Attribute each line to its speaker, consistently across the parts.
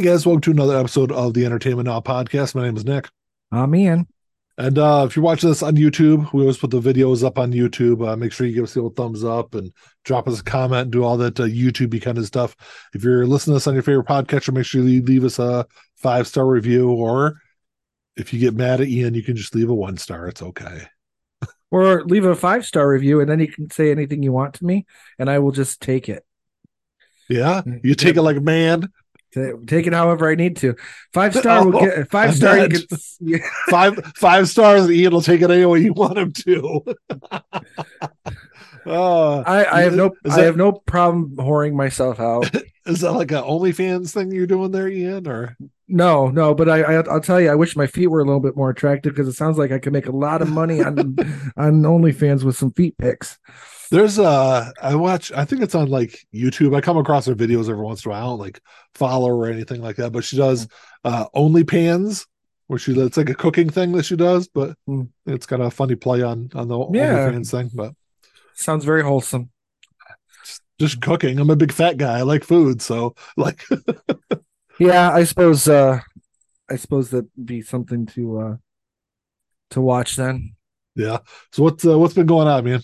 Speaker 1: Hey guys, welcome to another episode of the Entertainment Now podcast. My name is Nick.
Speaker 2: I'm Ian.
Speaker 1: And uh, if you're watching this on YouTube, we always put the videos up on YouTube. Uh, make sure you give us a little thumbs up and drop us a comment and do all that uh, YouTube kind of stuff. If you're listening to us on your favorite podcatcher, make sure you leave us a five star review. Or if you get mad at Ian, you can just leave a one star. It's okay.
Speaker 2: Or leave a five star review and then you can say anything you want to me and I will just take it.
Speaker 1: Yeah, you take it like a man.
Speaker 2: Take it however I need to. Five star will
Speaker 1: Oh,
Speaker 2: get five star. You can, yeah.
Speaker 1: Five five stars, Ian will take it any way you want him to. uh,
Speaker 2: I, I have no I
Speaker 1: that-
Speaker 2: have no problem whoring myself out.
Speaker 1: is that like a OnlyFans thing you're doing there, Ian? Or
Speaker 2: No, no, but I, I I'll tell you, I wish my feet were a little bit more attractive because it sounds like I could make a lot of money on on OnlyFans with some feet pics.
Speaker 1: There's uh I watch I think it's on like YouTube. I come across her videos every once in a while. I don't like follow or anything like that, but she does uh OnlyPans where she it's like a cooking thing that she does, but
Speaker 2: Hmm.
Speaker 1: it's kind of a funny play on on the
Speaker 2: Yeah.
Speaker 1: OnlyFans thing. But
Speaker 2: Sounds very wholesome.
Speaker 1: just cooking. I'm a big fat guy. I like food, so like
Speaker 2: Yeah, I suppose uh I suppose that'd be something to uh to watch then.
Speaker 1: yeah. So what's uh, what's been going on, man?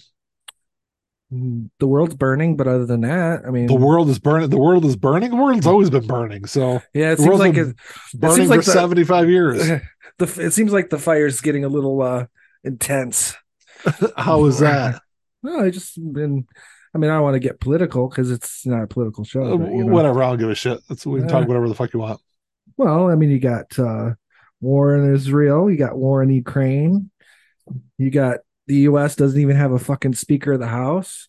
Speaker 2: The world's burning, but other than that, I mean
Speaker 1: The world is burning. The world is burning. The world's always been burning. So
Speaker 2: yeah, it seems like it,
Speaker 1: burning for
Speaker 2: like the-
Speaker 1: 75 years.
Speaker 2: the it seems like the fire's getting a little uh intense.
Speaker 1: How is that?
Speaker 2: No, I just been I mean, I don't want to get political because it's not a political show.
Speaker 1: Uh,
Speaker 2: but, you know.
Speaker 1: whatever. I don't give a shit. That's we can talk whatever the fuck you want.
Speaker 2: Well, I mean, you got uh, war in Israel, you got war in Ukraine, you got the U.S. doesn't even have a fucking Speaker of the House,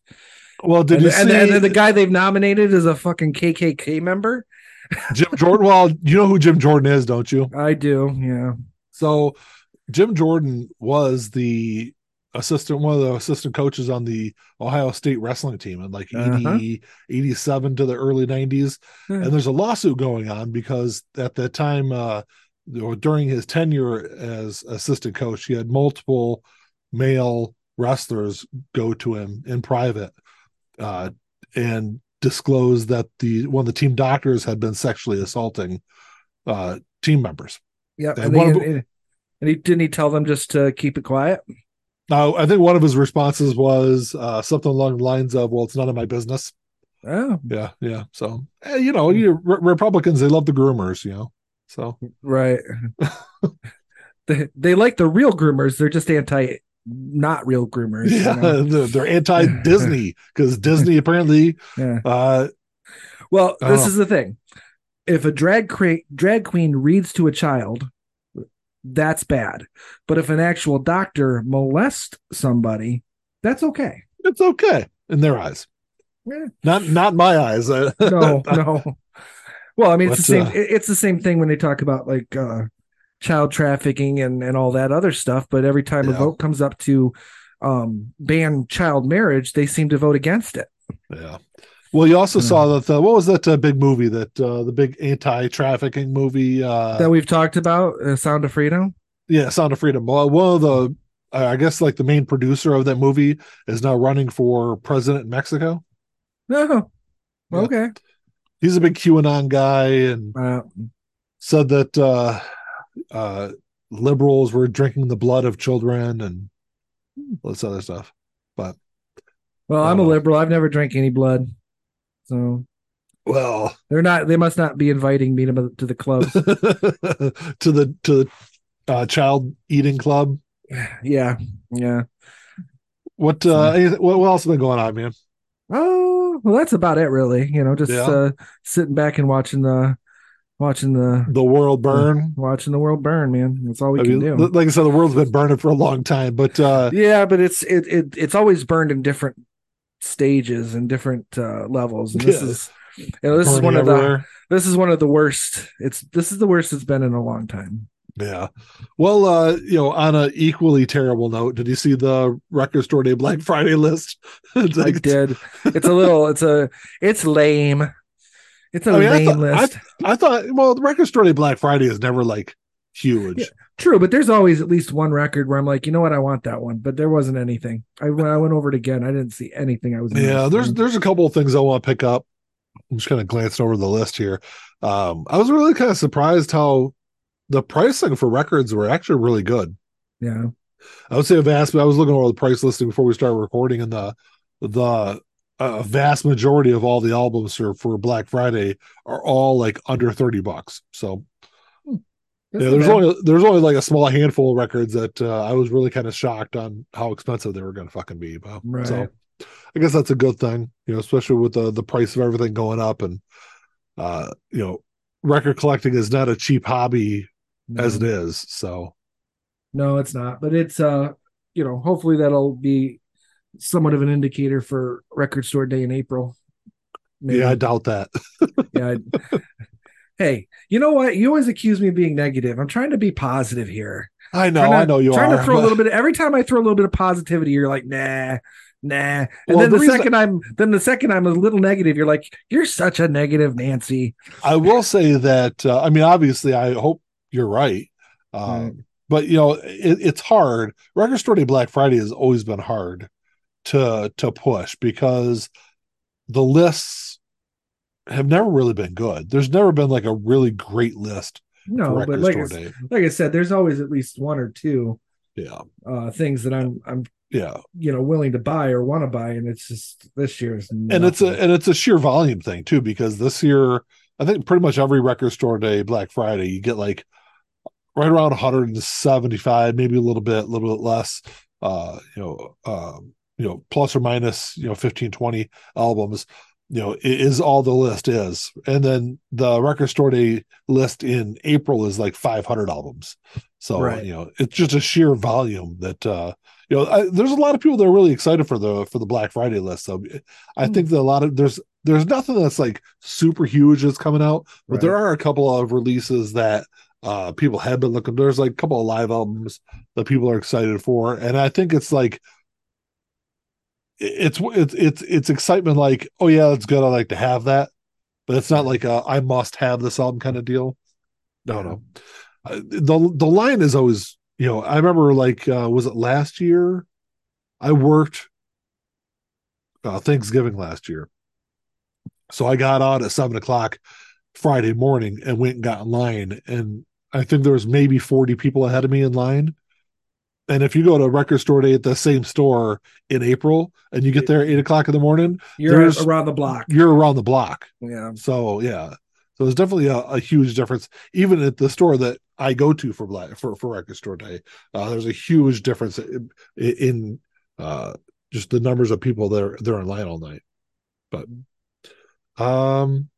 Speaker 1: Well, did
Speaker 2: and,
Speaker 1: you
Speaker 2: and,
Speaker 1: see
Speaker 2: and then the guy they've nominated is a fucking KKK member.
Speaker 1: Jim Jordan? Well, you know who Jim Jordan is, don't you?
Speaker 2: I do, yeah.
Speaker 1: So Jim Jordan was the assistant, one of the assistant coaches on the Ohio State wrestling team in like
Speaker 2: Uh-huh.
Speaker 1: 87 to the early 90s.
Speaker 2: Yeah.
Speaker 1: And there's a lawsuit going on because at that time, uh, or during his tenure as assistant coach, he had multiple male wrestlers go to him in private uh, and disclose that the one of the team doctors had been sexually assaulting uh, team members.
Speaker 2: Yeah,
Speaker 1: And
Speaker 2: and,
Speaker 1: one
Speaker 2: he,
Speaker 1: of
Speaker 2: and, he didn't he tell them just to keep it quiet.
Speaker 1: Now, I think one of his responses was uh, something along the lines of, "Well, it's none of my business."
Speaker 2: Oh,
Speaker 1: Yeah, yeah. So, eh, you know, you Re- Republicans they love the groomers, you know. So,
Speaker 2: right. they they like the real groomers. They're just anti, not real groomers. you
Speaker 1: yeah,
Speaker 2: know?
Speaker 1: they're, they're anti-Disney because Disney apparently,
Speaker 2: yeah.
Speaker 1: uh,
Speaker 2: Well, this is the thing. If a drag cra- drag queen reads to a child, that's bad. But if an actual doctor molests somebody, that's okay.
Speaker 1: it's okay in their eyes.
Speaker 2: Yeah.
Speaker 1: Not not my eyes.
Speaker 2: No, no. Well, I mean, it's the same.
Speaker 1: uh,
Speaker 2: it's the same thing when they talk about like uh, child trafficking and and all that other stuff. But every time a vote comes up to um, ban child marriage, they seem to vote against it.
Speaker 1: Yeah. Well, you also
Speaker 2: Yeah.
Speaker 1: saw that. Uh, what was that uh, big movie? That uh, the big anti-trafficking movie? Uh,
Speaker 2: that we've talked about, uh, Sound of Freedom.
Speaker 1: yeah, Sound of Freedom. Well, one of the, I guess, like the main producer of that movie is now running for president in Mexico.
Speaker 2: No,
Speaker 1: Yeah.
Speaker 2: okay.
Speaker 1: He's a big QAnon guy and
Speaker 2: Uh,
Speaker 1: said that uh, uh, liberals were drinking the blood of children and all this other stuff. But
Speaker 2: Well, I'm a
Speaker 1: know.
Speaker 2: liberal. I've never drank any blood, so
Speaker 1: well,
Speaker 2: they're not. They must not be inviting me to, to the club,
Speaker 1: to the to the uh, child eating club.
Speaker 2: yeah, yeah.
Speaker 1: What uh, anything- what, what else has been going on, man?
Speaker 2: Oh, well, that's about it, really. You know, just
Speaker 1: Yeah.
Speaker 2: uh, sitting back and watching the, watching the,
Speaker 1: The world burn.
Speaker 2: watching the world burn. Man, that's all we
Speaker 1: I
Speaker 2: can
Speaker 1: mean,
Speaker 2: do.
Speaker 1: like I said, the world's been burning for a long time, but uh,
Speaker 2: yeah, but it's it, it it's always burned in different stages and different uh, levels. And this
Speaker 1: Yeah.
Speaker 2: is, you know, this is
Speaker 1: burning
Speaker 2: one of the this is one of the worst. It's this is the worst it's been in a long time.
Speaker 1: Yeah. Well, uh, you know, on a equally terrible note, did you see the record store day Black Friday list? It's
Speaker 2: I did. It's a little. It's a. It's lame. It's a
Speaker 1: I mean, I thought-
Speaker 2: list.
Speaker 1: I thought, well, the record store day Black Friday is never like huge.
Speaker 2: Yeah. True, but there's always at least one record where I'm like, you know what, I want that one. But there wasn't anything. I when I went over it again, I didn't see anything. I was
Speaker 1: Yeah, there's there's a couple of things I want to pick up. I'm just kind of glancing over the list here. Um, I was really kind of surprised how the pricing for records were actually really good.
Speaker 2: Yeah.
Speaker 1: I would say a vast. But I was looking over the price listing before we started recording, and the the a vast majority of all the albums for for Black Friday are all like under thirty bucks. So
Speaker 2: That's
Speaker 1: yeah, there's
Speaker 2: bad.
Speaker 1: only there's only like a small handful of records that uh, I was really kind of shocked on how expensive they were going to fucking be. But
Speaker 2: Right.
Speaker 1: so I guess that's a good thing, you know, especially with the the price of everything going up and uh, you know, record collecting is not a cheap hobby as it is. So
Speaker 2: No, it's not. But it's uh, you know, hopefully that'll be somewhat of an indicator for record store day in April. Maybe.
Speaker 1: yeah, I doubt that.
Speaker 2: yeah. I- hey, you know what? You always accuse me of being negative. I'm trying to be positive here.
Speaker 1: I know,
Speaker 2: to-
Speaker 1: I know you
Speaker 2: trying
Speaker 1: are.
Speaker 2: Trying to throw a little bit. Every time I throw a little bit of positivity, you're like, nah, nah. And
Speaker 1: Well,
Speaker 2: then
Speaker 1: the
Speaker 2: the, second I'm, then the second I'm a little negative, you're like, you're such a negative, Nancy.
Speaker 1: I will say that uh, I mean, obviously, I hope you're right. Um,
Speaker 2: Right.
Speaker 1: But you know, it, it's hard. Record Store Day Black Friday has always been hard to to push because the lists have never really been good. There's never been like a really great list
Speaker 2: No, but like I, like I said, there's always at least one or two
Speaker 1: Yeah,
Speaker 2: uh things that I'm I'm
Speaker 1: yeah,
Speaker 2: you know willing to buy or want to buy, and it's just this year's
Speaker 1: and it's a and it's a sheer volume thing too because this year I think pretty much every Record Store Day Black Friday you get like right around 175 maybe a little bit a little bit less uh you know um you know plus or minus you know 15 20 albums you know is all the list is and then the record store day list in april is like 500 albums so
Speaker 2: Right.
Speaker 1: you know it's just a sheer volume that uh you know I, there's a lot of people that are really excited for the for the black friday list so i
Speaker 2: Hmm.
Speaker 1: think that a lot of there's there's nothing that's like super huge that's coming out but
Speaker 2: Right.
Speaker 1: there are a couple of releases that uh people have been looking there's like a couple of live albums that people are excited for and i think it's like it's it's it's it's excitement like oh yeah it's good i like to have that but it's not like a i must have this album kind of deal. No no. uh, the the line is always you know i remember like uh was it last year? I worked uh thanksgiving last year. So i got on at seven o'clock friday morning and went and got in line and i think there was maybe 40 people ahead of me in line and if you go to a record store day at the same store in april and you get there at eight o'clock in the morning
Speaker 2: you're around the block.
Speaker 1: you're around the block
Speaker 2: Yeah.
Speaker 1: so yeah, so there's definitely a, a huge difference. Even at the store that I go to for black for for record store day, uh, there's a huge difference in, in uh, just the numbers of people that are they're in line all night. But um,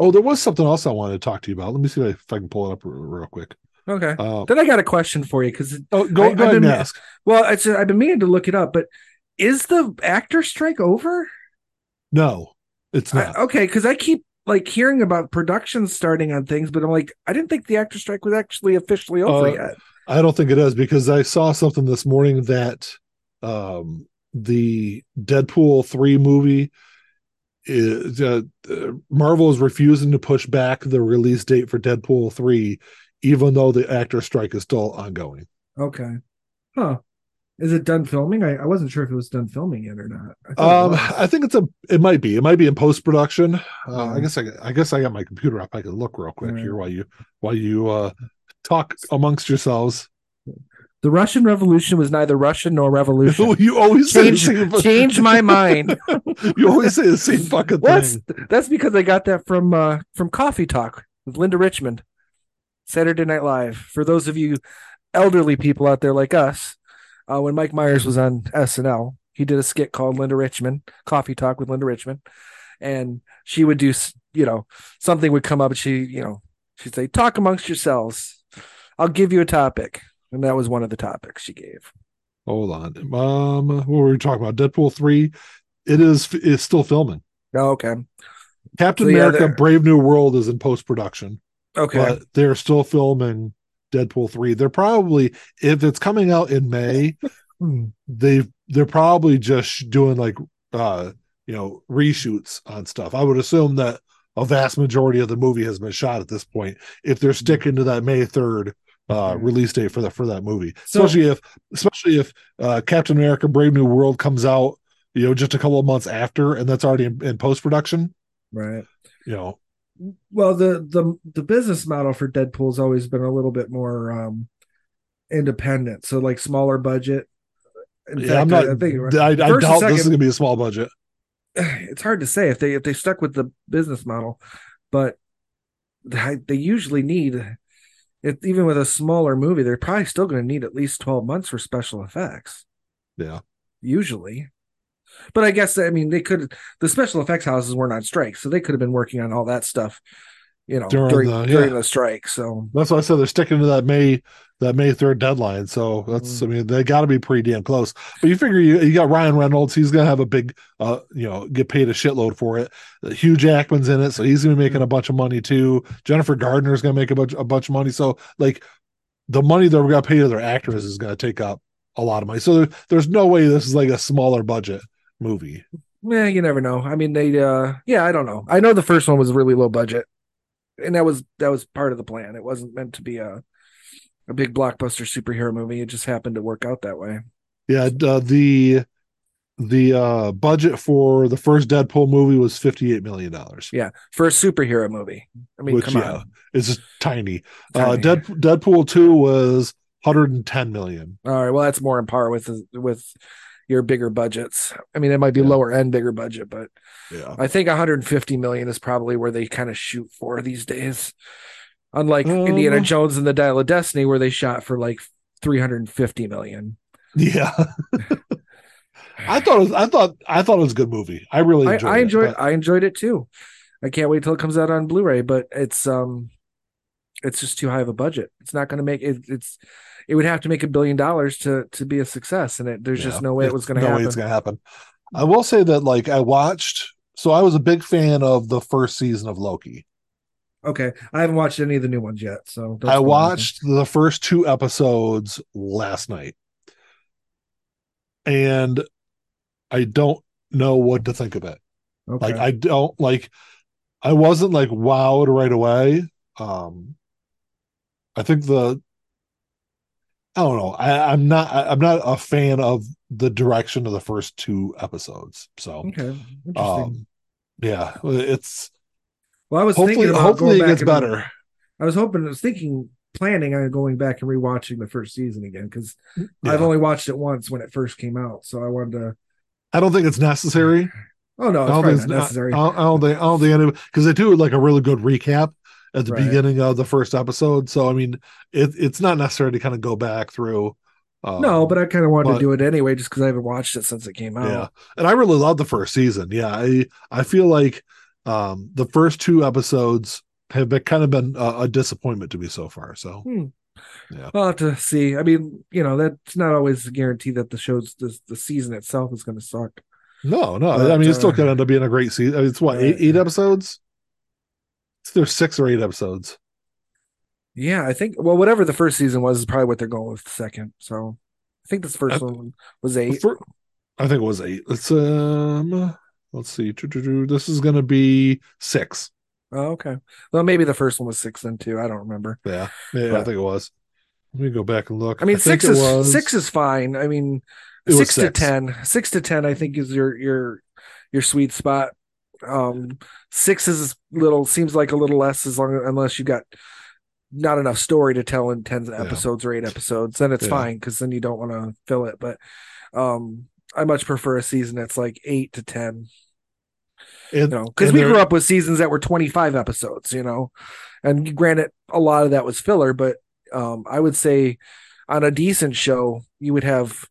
Speaker 1: oh, there was something else I wanted to talk to you about. Let me see if I can pull it up real, real quick.
Speaker 2: Okay.
Speaker 1: Uh,
Speaker 2: Then I got a question for you because
Speaker 1: oh, go
Speaker 2: I-
Speaker 1: go ahead and ask.
Speaker 2: well, it's, I've been meaning to look it up, but is the actor strike over?
Speaker 1: No, it's
Speaker 2: I-
Speaker 1: not.
Speaker 2: okay, because I keep like hearing about production starting on things, but I'm like, I didn't think the actor strike was actually officially over
Speaker 1: Uh,
Speaker 2: yet.
Speaker 1: I don't think it is because I saw something this morning that um, the Deadpool 3 movie is uh, uh, Marvel is refusing to push back the release date for Deadpool 3 even though the actor strike is still ongoing.
Speaker 2: Okay. Huh. Is it done filming? I, I wasn't sure if it was done filming yet or not. I
Speaker 1: Um. I think it's a it might be. It might be in post production. Uh, I guess I I guess I got my computer up. I can look real quick
Speaker 2: Alright.
Speaker 1: here while you while you uh talk amongst yourselves.
Speaker 2: the Russian Revolution was neither Russian nor revolution.
Speaker 1: you always say the
Speaker 2: change,
Speaker 1: same-
Speaker 2: change my mind.
Speaker 1: you always say the same fucking
Speaker 2: Well,
Speaker 1: thing.
Speaker 2: that's that's because I got that from uh, from Coffee Talk with Linda Richman, Saturday Night Live. For those of you elderly people out there like us, uh, when Mike Myers was on SNL, he did a skit called Linda Richman Coffee Talk with Linda Richman, and she would do you know something would come up, and she you know she'd say talk amongst yourselves. I'll give you a topic, and that was one of the topics she gave.
Speaker 1: Hold on. Um, what were we talking about? Deadpool 3. It is is still filming.
Speaker 2: Oh, okay,
Speaker 1: Captain
Speaker 2: So, yeah,
Speaker 1: America Brave New World is in post production,
Speaker 2: okay,
Speaker 1: but they're still filming Deadpool 3. They're probably if it's coming out in May, they they're probably just doing like uh you know reshoots on stuff. I would assume that a vast majority of the movie has been shot at this point if they're sticking to that May 3rd uh release date for the for that movie.
Speaker 2: So-
Speaker 1: especially if especially if uh Captain America Brave New World comes out, you know, just a couple of months after and that's already in, in post production.
Speaker 2: Right.
Speaker 1: You know,
Speaker 2: Well, the the the business model for Deadpool's always been a little bit more um independent. So like smaller budget. In
Speaker 1: yeah, I'm not.
Speaker 2: I, I think
Speaker 1: I, I doubt this is gonna be a small budget.
Speaker 2: it's hard to say if they if they stuck with the business model, but they, they usually need it even with a smaller movie, they're probably still going to need at least 12 months for special effects.
Speaker 1: Yeah.
Speaker 2: Usually. But I guess I mean they could the special effects houses weren't on strike, so they could have been working on all that stuff, you know,
Speaker 1: During
Speaker 2: during
Speaker 1: the-
Speaker 2: during
Speaker 1: yeah.
Speaker 2: the strike. So
Speaker 1: That's why I said they're sticking to that May that May third deadline. So that's
Speaker 2: Mm.
Speaker 1: I mean they got to be pretty damn close. But you figure you, you got Ryan Reynolds, he's gonna have a big uh you know get paid a shitload for it. Hugh Jackman's in it, so he's gonna be making a bunch of money too. Jennifer Gardner's gonna make a bunch a bunch of money. So like the money that we're gonna pay to their actors is gonna take up a lot of money. So there, there's no way this is like a smaller budget movie.
Speaker 2: yeah, you never know. I mean they uh yeah, I don't know. I know the first one was really low budget. And that was that was part of the plan. It wasn't meant to be a a big blockbuster superhero movie. It just happened to work out that way.
Speaker 1: Yeah, uh, the the uh budget for the first Deadpool movie was fifty eight million dollars.
Speaker 2: Yeah, for a superhero movie. I mean,
Speaker 1: Which,
Speaker 2: come
Speaker 1: yeah,
Speaker 2: on.
Speaker 1: It's just tiny. Uh,
Speaker 2: Tiny.
Speaker 1: Dead, Deadpool two was 110 million.
Speaker 2: All right, well, that's more in par with with your bigger budgets. I mean, it might be
Speaker 1: Yeah.
Speaker 2: lower end bigger budget, but
Speaker 1: Yeah.
Speaker 2: I think 150 million is probably where they kind of shoot for these days. Unlike
Speaker 1: Um,
Speaker 2: Indiana Jones and the Dial of Destiny, where they shot for like 350 million.
Speaker 1: Yeah. I thought it was, I thought I thought it was a good movie. I really enjoyed
Speaker 2: I
Speaker 1: it.
Speaker 2: enjoyed
Speaker 1: but-
Speaker 2: I enjoyed it too. I can't wait till it comes out on Blu-ray, but it's um it's just too high of a budget. It's not going to make it it's it would have to make a billion dollars to to be a success and it there's just no way it was going to
Speaker 1: no way
Speaker 2: happen.
Speaker 1: it's gonna happen. I will say that like I watched so I was a big fan of the first season of Loki.
Speaker 2: Okay, I haven't watched any of the new ones yet, so don't
Speaker 1: I watched the first two episodes last night. And I don't know what to think of it.
Speaker 2: Okay.
Speaker 1: Like I don't like I wasn't like wowed right away. Um I think the I don't know. I, I'm not I, I'm not a fan of the direction of the first two episodes. So
Speaker 2: okay, interesting.
Speaker 1: um yeah, it's
Speaker 2: well, I was
Speaker 1: hopefully
Speaker 2: thinking about
Speaker 1: hopefully it gets better.
Speaker 2: I was hoping, I was thinking, planning on going back and rewatching the first season again because
Speaker 1: Yeah.
Speaker 2: I've only watched it once when it first came out, so I wanted to.
Speaker 1: I don't think it's necessary.
Speaker 2: Oh no,
Speaker 1: I
Speaker 2: it's
Speaker 1: don't think it's not,
Speaker 2: necessary.
Speaker 1: I don't, I don't think I don't think because they do like a really good recap at the
Speaker 2: Right.
Speaker 1: beginning of the first episode. So I mean, it, it's not necessary to kind of go back through. Um,
Speaker 2: no, but I kind of wanted
Speaker 1: but-
Speaker 2: to do it anyway, just because I haven't watched it since it came out.
Speaker 1: yeah, and I really loved the first season. Yeah, I I feel like um the first two episodes have been kind of been a, a disappointment to me so far. So yeah,
Speaker 2: I'll have to see. I mean, you know, that's not always a guarantee that the show's the, the season itself is going to suck.
Speaker 1: no, no,
Speaker 2: But,
Speaker 1: I mean, it's still
Speaker 2: going
Speaker 1: to end up being a great season. It's what eight eight episodes. There's six or eight episodes.
Speaker 2: Yeah, I think. Well, whatever the first season was is probably what they're going with the second. So I think this first
Speaker 1: Uh,
Speaker 2: one was eight.
Speaker 1: I think it was eight. Let's um, let's see. This is going to be six.
Speaker 2: Oh, okay. Well, maybe the first one was six then too. I don't remember.
Speaker 1: Yeah, yeah, I think it was. Let me go back and look.
Speaker 2: I mean,
Speaker 1: think
Speaker 2: six is
Speaker 1: was-
Speaker 2: six is fine. I mean,
Speaker 1: was
Speaker 2: six, to
Speaker 1: six.
Speaker 2: ten, six to ten, I think is your your your sweet spot. Um, six is little seems like a little less as long unless you got not enough story to tell in ten episodes or eight episodes. Then it's
Speaker 1: Yeah.
Speaker 2: fine because then you don't want to fill it. But um, I much prefer a season that's like eight to ten. You know, because we grew up with seasons that were twenty five episodes. You know, and granted, a lot of that was filler, but um, I would say on a decent show, you would have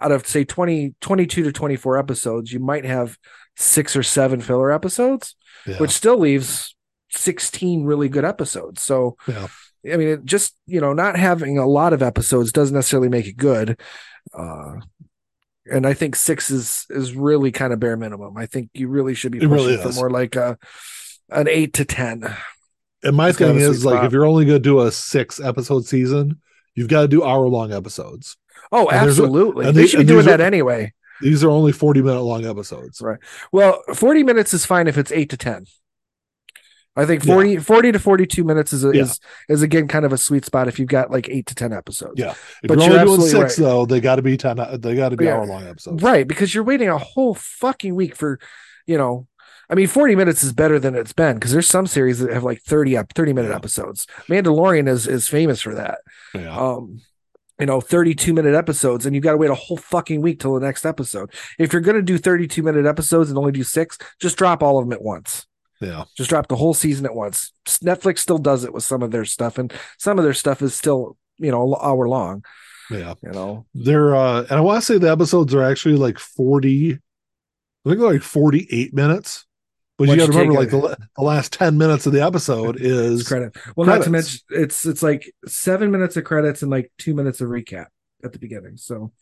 Speaker 2: out of say 20, 22 to 24 episodes, you might have six or seven filler episodes,
Speaker 1: yeah,
Speaker 2: which still leaves 16 really good episodes. So,
Speaker 1: Yeah.
Speaker 2: I mean, it just, you know, not having a lot of episodes doesn't necessarily make it good. Uh, and I think six is is really kind of bare minimum. I think you really should be pushing
Speaker 1: really
Speaker 2: for more like a an eight to ten.
Speaker 1: and my
Speaker 2: it's
Speaker 1: thing is like
Speaker 2: spot.
Speaker 1: if you're only going to do a six episode season, you've got to do hour long episodes.
Speaker 2: Oh,
Speaker 1: And
Speaker 2: absolutely. they should be doing
Speaker 1: these are-
Speaker 2: that anyway.
Speaker 1: These are only forty minute long episodes.
Speaker 2: Right. Well, 40 minutes is fine if it's 8 to 10. I think
Speaker 1: Yeah.
Speaker 2: 40, 40 to 42 minutes is, a,
Speaker 1: Yeah.
Speaker 2: is is again kind of a sweet spot if you've got like 8 to 10 episodes.
Speaker 1: Yeah. If
Speaker 2: But
Speaker 1: you're
Speaker 2: you're
Speaker 1: only doing six
Speaker 2: right.
Speaker 1: though, they got to be ten. They got to be
Speaker 2: Yeah.
Speaker 1: hour long episodes.
Speaker 2: Right, because you're waiting a whole fucking week for, you know, I mean, 40 minutes is better than it's been because there's some series that have like 30 up 30 minute
Speaker 1: Yeah.
Speaker 2: episodes. Mandalorian is is famous for that.
Speaker 1: Yeah.
Speaker 2: Um, you know, 32 minute episodes, and you've got to wait a whole fucking week till the next episode. If you're gonna do 32 minute episodes and only do six, just drop all of them at once.
Speaker 1: yeah.
Speaker 2: Just drop the whole season at once. Netflix still does it with some of their stuff, and some of their stuff is still you know hour long.
Speaker 1: Yeah.
Speaker 2: You know,
Speaker 1: They're uh and I want to say the episodes are actually like 40 I think like 48 minutes. But you got to remember like the, the last 10 minutes of the episode is
Speaker 2: credit. Well, not to mention it's it's like seven minutes of credits and like two minutes of recap at the beginning. So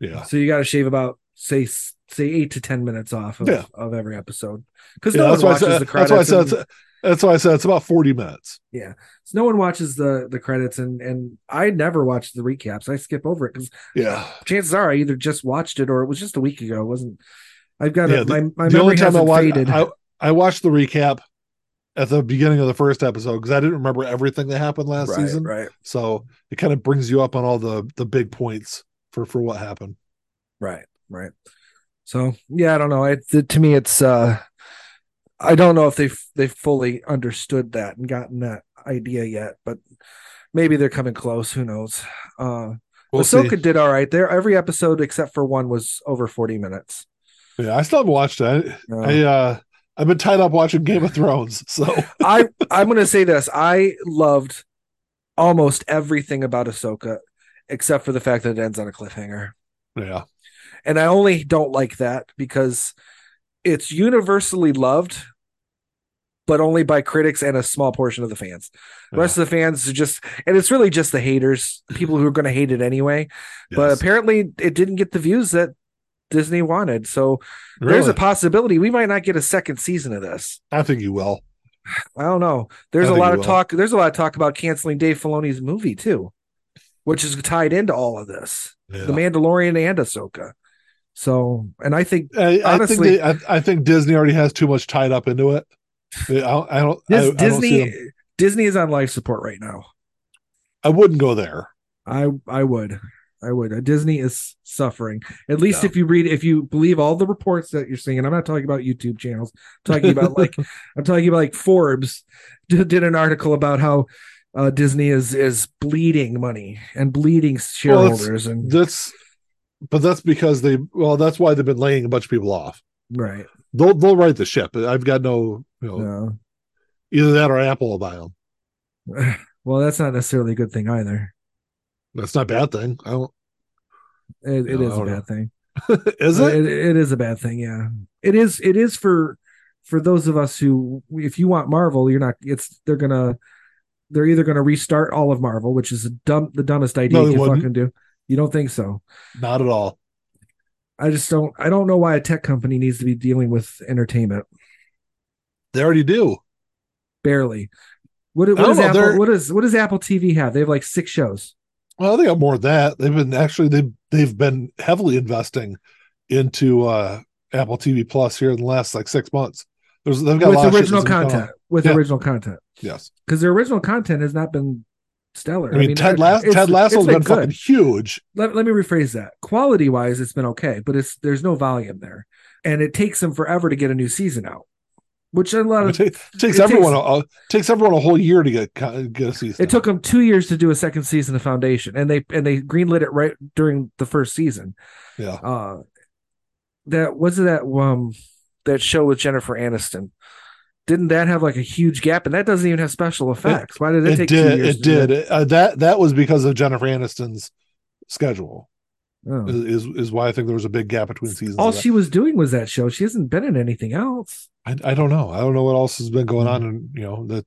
Speaker 1: yeah.
Speaker 2: so you got to shave about say say eight to ten minutes off of,
Speaker 1: Yeah.
Speaker 2: of every episode because
Speaker 1: Yeah,
Speaker 2: no
Speaker 1: that's
Speaker 2: one watches
Speaker 1: said,
Speaker 2: the
Speaker 1: that's
Speaker 2: credits.
Speaker 1: why I said
Speaker 2: and-
Speaker 1: that's why I said it's about 40 minutes.
Speaker 2: Yeah. So no one watches the the credits and and I never watch the recaps. I skip over it because
Speaker 1: Yeah.
Speaker 2: chances are I either just watched it or it was just a week ago. It wasn't I've got
Speaker 1: Yeah,
Speaker 2: a, my my
Speaker 1: the
Speaker 2: memory hasn't
Speaker 1: watched
Speaker 2: faded.
Speaker 1: I, I watched the recap at the beginning of the first episode because I didn't remember everything that happened last
Speaker 2: right,
Speaker 1: season.
Speaker 2: right,
Speaker 1: So it kind of brings you up on all the the big points for for what happened.
Speaker 2: right, right. So yeah, I don't know. It, to me, it's uh, I don't know if they've they've fully understood that and gotten that idea yet, but maybe they're coming close. Who knows? Uh,
Speaker 1: We'll
Speaker 2: Ahsoka
Speaker 1: see.
Speaker 2: did all right. There, every episode except for one was over forty minutes.
Speaker 1: Yeah, I still haven't watched it. I,
Speaker 2: Uh,
Speaker 1: I uh I've been tied up watching Game of Thrones. So
Speaker 2: I I'm gonna say this. I loved almost everything about Ahsoka, except for the fact that it ends on a cliffhanger.
Speaker 1: yeah.
Speaker 2: And I only don't like that because it's universally loved, but only by critics and a small portion of the fans. The rest of the fans are just and it's really just the haters, people who are gonna hate it anyway. But apparently it didn't get the views that Disney wanted. So there's a possibility we might not get a second season of this.
Speaker 1: I think you will.
Speaker 2: I don't know. There's a lot of
Speaker 1: will.
Speaker 2: talk. There's a lot of talk about canceling Dave Filoni's movie too, which is tied into all of this.
Speaker 1: Yeah.
Speaker 2: The Mandalorian and Ahsoka. So, and I think
Speaker 1: I, I
Speaker 2: honestly-
Speaker 1: think they, I, I think Disney already has too much tied up into it. I don't. I don't, I,
Speaker 2: this
Speaker 1: I don't see
Speaker 2: Disney Disney is on life support right now.
Speaker 1: I wouldn't go there.
Speaker 2: I I would. I would. Uh, Disney is suffering. At least if you read, if you believe all the reports that you're seeing, and I'm not talking about YouTube channels. I'm talking about like I'm talking about like Forbes did, did an article about how uh, Disney is is bleeding money and bleeding shareholders and
Speaker 1: That's, but that's because they. Well, that's why they've been laying a bunch of people off.
Speaker 2: right.
Speaker 1: They'll they'll right the ship. I've got no. You know,
Speaker 2: No.
Speaker 1: either that or Apple will buy them.
Speaker 2: Well, that's not necessarily a good thing either.
Speaker 1: That's not a bad thing. I don't.
Speaker 2: It, it
Speaker 1: No,
Speaker 2: is
Speaker 1: I
Speaker 2: a
Speaker 1: don't
Speaker 2: bad
Speaker 1: know.
Speaker 2: thing.
Speaker 1: Is it?
Speaker 2: it? It is a bad thing. Yeah, it is. It is for for those of us who, if you want Marvel, you're not. It's they're gonna. They're either gonna restart all of Marvel, which is a dumb, the dumbest idea
Speaker 1: No,
Speaker 2: you can
Speaker 1: wouldn't.
Speaker 2: fucking do. You don't think so?
Speaker 1: Not at all.
Speaker 2: I just don't. I don't know why a tech company needs to be dealing with entertainment.
Speaker 1: They already do.
Speaker 2: Barely. What, what
Speaker 1: know,
Speaker 2: Apple? What does what does Apple TV have? They have like six shows.
Speaker 1: Well, they got more than that. They've been actually they they've been heavily investing into uh Apple TV Plus here in the last like six months. There's they've got
Speaker 2: with
Speaker 1: of
Speaker 2: original
Speaker 1: been
Speaker 2: content. With
Speaker 1: Yeah.
Speaker 2: original content.
Speaker 1: Yes,
Speaker 2: because their original content has not been stellar.
Speaker 1: I mean, Ted,
Speaker 2: I-
Speaker 1: Lasso,
Speaker 2: it's-
Speaker 1: Ted Lasso's been,
Speaker 2: good.
Speaker 1: fucking huge.
Speaker 2: Let, let me rephrase that. Quality wise, it's been okay, but it's there's no volume there, and it takes them forever to get a new season out. Which a lot
Speaker 1: It,
Speaker 2: of
Speaker 1: ta- takes
Speaker 2: it
Speaker 1: everyone
Speaker 2: takes-
Speaker 1: a, a- takes everyone a whole year to get get a season.
Speaker 2: it took them two years to do a second season of Foundation, and they and they greenlit it right during the first season.
Speaker 1: yeah.
Speaker 2: Uh, that was that um that show with Jennifer Aniston. Didn't that have like a huge gap? And that doesn't even have special effects. Why did it,
Speaker 1: It
Speaker 2: take two
Speaker 1: did.
Speaker 2: years?
Speaker 1: It
Speaker 2: to do
Speaker 1: did. Uh, that that was because of Jennifer Aniston's schedule.
Speaker 2: Oh.
Speaker 1: Is is why I think there was a big gap between seasons.
Speaker 2: All she was doing was that show. She hasn't been in anything else.
Speaker 1: I, I don't know. I don't know what else has been going
Speaker 2: Hmm.
Speaker 1: on, and you know that,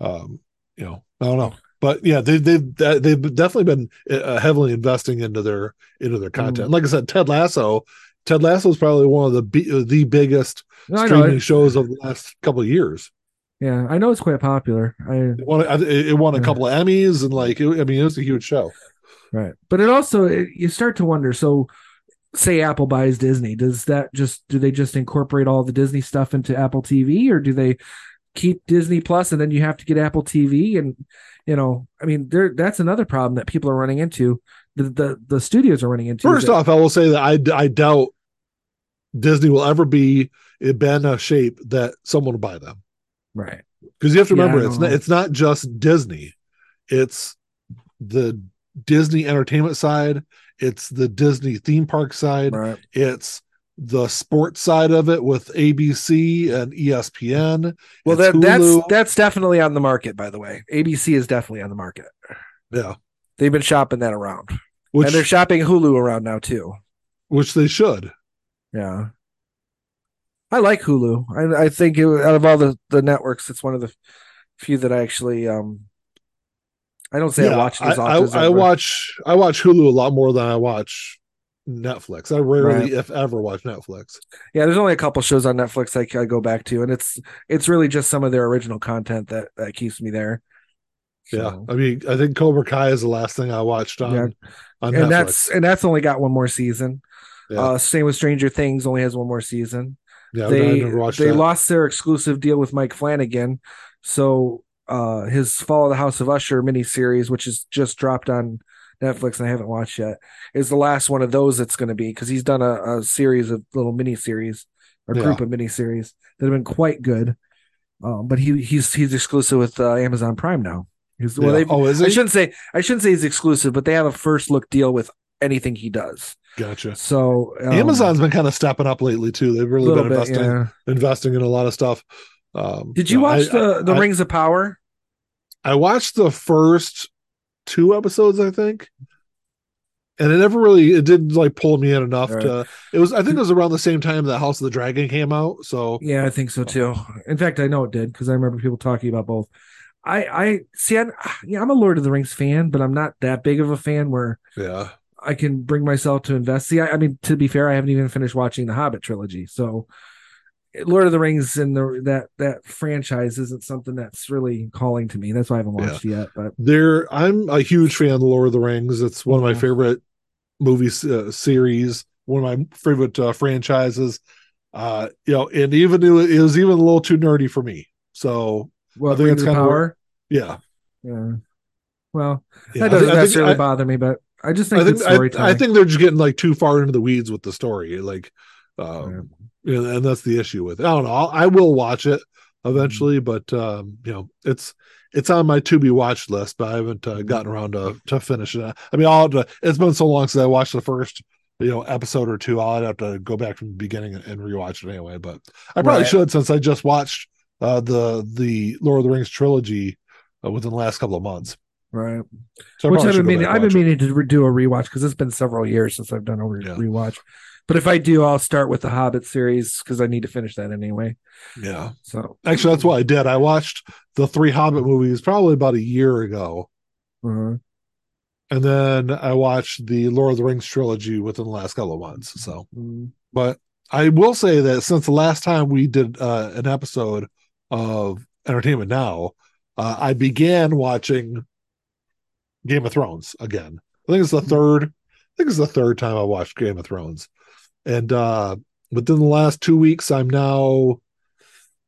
Speaker 1: um, you know, I don't know. But yeah, they they've they've definitely been uh, heavily investing into their into their content.
Speaker 2: Mm.
Speaker 1: Like I said, Ted Lasso, Ted Lasso is probably one of the bi- the biggest
Speaker 2: No,
Speaker 1: streaming shows of the last couple of years.
Speaker 2: yeah, I know it's quite popular. I
Speaker 1: It won, it won a couple of Emmys, and like, it, I mean, it was a huge show.
Speaker 2: Right, but it also it, you start to wonder. So, say Apple buys Disney, does that just do they just incorporate all the Disney stuff into Apple TV, or do they keep Disney Plus and then you have to get Apple TV? And you know, I mean, there that's another problem that people are running into. The the, the studios are running into.
Speaker 1: First
Speaker 2: that-
Speaker 1: off, I will say that I I doubt Disney will ever be in a shape that someone will buy them.
Speaker 2: Right.
Speaker 1: Because you have to remember,
Speaker 2: I
Speaker 1: it's not, it's not just Disney, it's the Disney entertainment side, it's the Disney theme park side,
Speaker 2: Right.
Speaker 1: it's the sports side of it with ABC and ESPN.
Speaker 2: Well, that that's that's definitely on the market. By the way, ABC is definitely on the market.
Speaker 1: yeah,
Speaker 2: They've been shopping that around,
Speaker 1: which
Speaker 2: and they're shopping Hulu around now too.
Speaker 1: which they should.
Speaker 2: Yeah. I like Hulu. I, I think it, out of all the, the networks, it's one of the few that I actually um. I don't say I watch
Speaker 1: I, I, I watch I watch Hulu a lot more than I watch Netflix. I rarely, if ever, watch Netflix.
Speaker 2: Yeah, there's only a couple shows on Netflix I, I go back to, and it's it's really just some of their original content that that keeps me there.
Speaker 1: Yeah, I mean, I think Cobra Kai is the last thing I watched on
Speaker 2: Yeah.
Speaker 1: on
Speaker 2: and
Speaker 1: Netflix.
Speaker 2: that's and that's only got one more season.
Speaker 1: Yeah.
Speaker 2: Uh, same with Stranger Things, only has one more season.
Speaker 1: yeah,
Speaker 2: they they
Speaker 1: that.
Speaker 2: lost their exclusive deal with Mike Flanagan, so uh, his Fall of the House of Usher miniseries, which is just dropped on Netflix and I haven't watched yet, is the last one of those that's going to be because he's done a, a series of little miniseries, a
Speaker 1: Yeah.
Speaker 2: group of miniseries that have been quite good. Um, but he he's he's exclusive with uh, Amazon Prime now. He's, well,
Speaker 1: Yeah. Oh, is
Speaker 2: I shouldn't say I shouldn't say he's exclusive, but they have a first look deal with anything he does.
Speaker 1: Gotcha.
Speaker 2: So um,
Speaker 1: Amazon's been kind of stepping up lately too. They've really been
Speaker 2: bit,
Speaker 1: investing
Speaker 2: yeah.
Speaker 1: investing in a lot of stuff. Um,
Speaker 2: Did you
Speaker 1: know,
Speaker 2: watch
Speaker 1: I-
Speaker 2: the the
Speaker 1: I-
Speaker 2: Rings of Power?
Speaker 1: I watched the first two episodes, I think, and it never really it didn't like pull me in enough
Speaker 2: Right.
Speaker 1: to. It was I think it was around the same time that House of the Dragon came out. So
Speaker 2: Yeah, I think so too. In fact, I know it did because I remember people talking about both. I I see. I, yeah, I'm a Lord of the Rings fan, but I'm not that big of a fan where
Speaker 1: yeah,
Speaker 2: I can bring myself to invest. See, I, I mean, to be fair, I haven't even finished watching the Hobbit trilogy, so Lord of the Rings and the that that franchise isn't something that's really calling to me. That's why I haven't watched it yet. But
Speaker 1: there I'm a huge fan of Lord of the Rings. It's one of my favorite movies uh, series, one of my favorite uh, franchises. Uh, you know, and even it was, it was even a little too nerdy for me. So
Speaker 2: what
Speaker 1: think it's
Speaker 2: of
Speaker 1: kinda
Speaker 2: Power?
Speaker 1: yeah,
Speaker 2: Yeah. Well,
Speaker 1: yeah.
Speaker 2: that doesn't
Speaker 1: I
Speaker 2: necessarily
Speaker 1: I-
Speaker 2: bother me, but I just think,
Speaker 1: I think I. I think they're just getting like too far into the weeds with the story, like, um, Know, and that's the issue with. It. I don't know. I'll, I will watch it
Speaker 2: Mm-hmm.
Speaker 1: eventually, but um, you know, it's it's on my to be watched list, but I haven't
Speaker 2: Mm-hmm.
Speaker 1: uh, gotten around to to finish it. I mean, I'll have to, it's been so long since I watched the first you know episode or two. I'll have to go back from the beginning and, and rewatch it anyway. But I probably
Speaker 2: Right.
Speaker 1: should since I just watched uh, the the Lord of the Rings trilogy uh, within the last couple of months.
Speaker 2: right.
Speaker 1: So I
Speaker 2: which I've been meaning I've been meaning to do a rewatch because it's been several years since I've done a re-
Speaker 1: Yeah.
Speaker 2: rewatch. But if I do, I'll start with the Hobbit series because I need to finish that anyway.
Speaker 1: Yeah.
Speaker 2: So
Speaker 1: Actually, that's what I did. I watched the three Hobbit movies probably about a year ago,
Speaker 2: uh,
Speaker 1: and then I watched the Lord of the Rings trilogy within the last couple of months. So,
Speaker 2: mm,
Speaker 1: but I will say that since the last time we did uh, an episode of Entertainment Now, uh, I began watching Game of Thrones again. I think it's the third. I think it's the third time I watched Game of Thrones, and uh, within the last two weeks, I'm now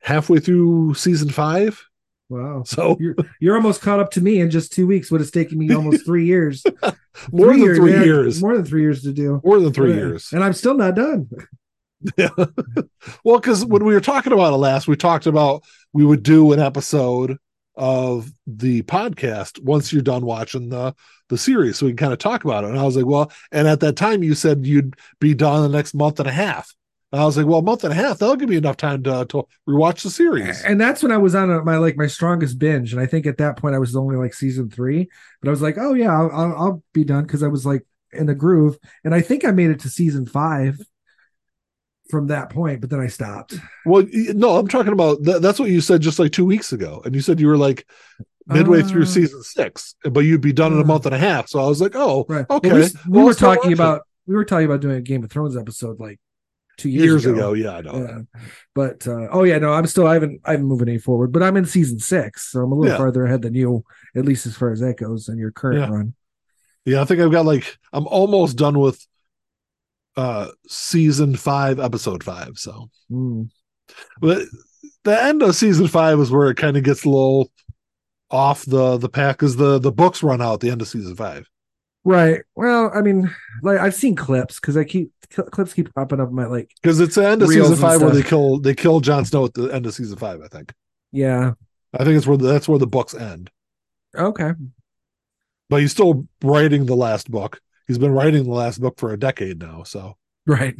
Speaker 1: halfway through season five.
Speaker 2: wow.
Speaker 1: So
Speaker 2: You're you're almost caught up to me in just two weeks. What it's taken me almost three years.
Speaker 1: more than three
Speaker 2: yeah,
Speaker 1: years.
Speaker 2: More than three years to do.
Speaker 1: More than three
Speaker 2: Yeah.
Speaker 1: years.
Speaker 2: and I'm still not done.
Speaker 1: Yeah. well, because when we were talking about it last, we talked about we would do an episode of the podcast once you're done watching the the series, so we can kind of talk about it. And I was like, well, and at that time you said you'd be done the next month and a half. And I was like, well, a month and a half that'll give me enough time to to rewatch the series.
Speaker 2: And that's when I was on my like my strongest binge, and I think at that point I was only like season three. But I was like, oh yeah, I'll, I'll, I'll be done because I was like in the groove, and I think I made it to season five from that point. But then I stopped.
Speaker 1: Well, no, I'm talking about th- that's what you said just like two weeks ago, and you said you were like midway through
Speaker 2: Uh,
Speaker 1: season six, but you'd be done in a month and a half. So I was like, oh,
Speaker 2: Right.
Speaker 1: okay.
Speaker 2: Well, we we
Speaker 1: Well,
Speaker 2: were talking about we were talking about doing a Game of Thrones episode like two years,
Speaker 1: years
Speaker 2: ago.
Speaker 1: ago. Yeah, I know.
Speaker 2: Yeah. But uh, oh yeah, no, I'm still I haven't I haven't moved any forward, but I'm in season six, so I'm a little
Speaker 1: Yeah.
Speaker 2: farther ahead than you, at least as far as that goes, and your current
Speaker 1: Yeah.
Speaker 2: run.
Speaker 1: Yeah, I think I've got like I'm almost done with uh season five, episode five. So,
Speaker 2: Mm.
Speaker 1: but the end of season five is where it kind of gets a little off the the pack because the the books run out at the end of season five.
Speaker 2: Right. Well, I mean, like I've seen clips because I keep clips keep popping up my like.
Speaker 1: Because it's the end of season five where they kill they kill Jon Snow at the end of season five. I think.
Speaker 2: Yeah.
Speaker 1: I think it's where the, that's where the books end.
Speaker 2: Okay.
Speaker 1: But he's still writing the last book. He's been writing the last book for a decade now. So,
Speaker 2: Right.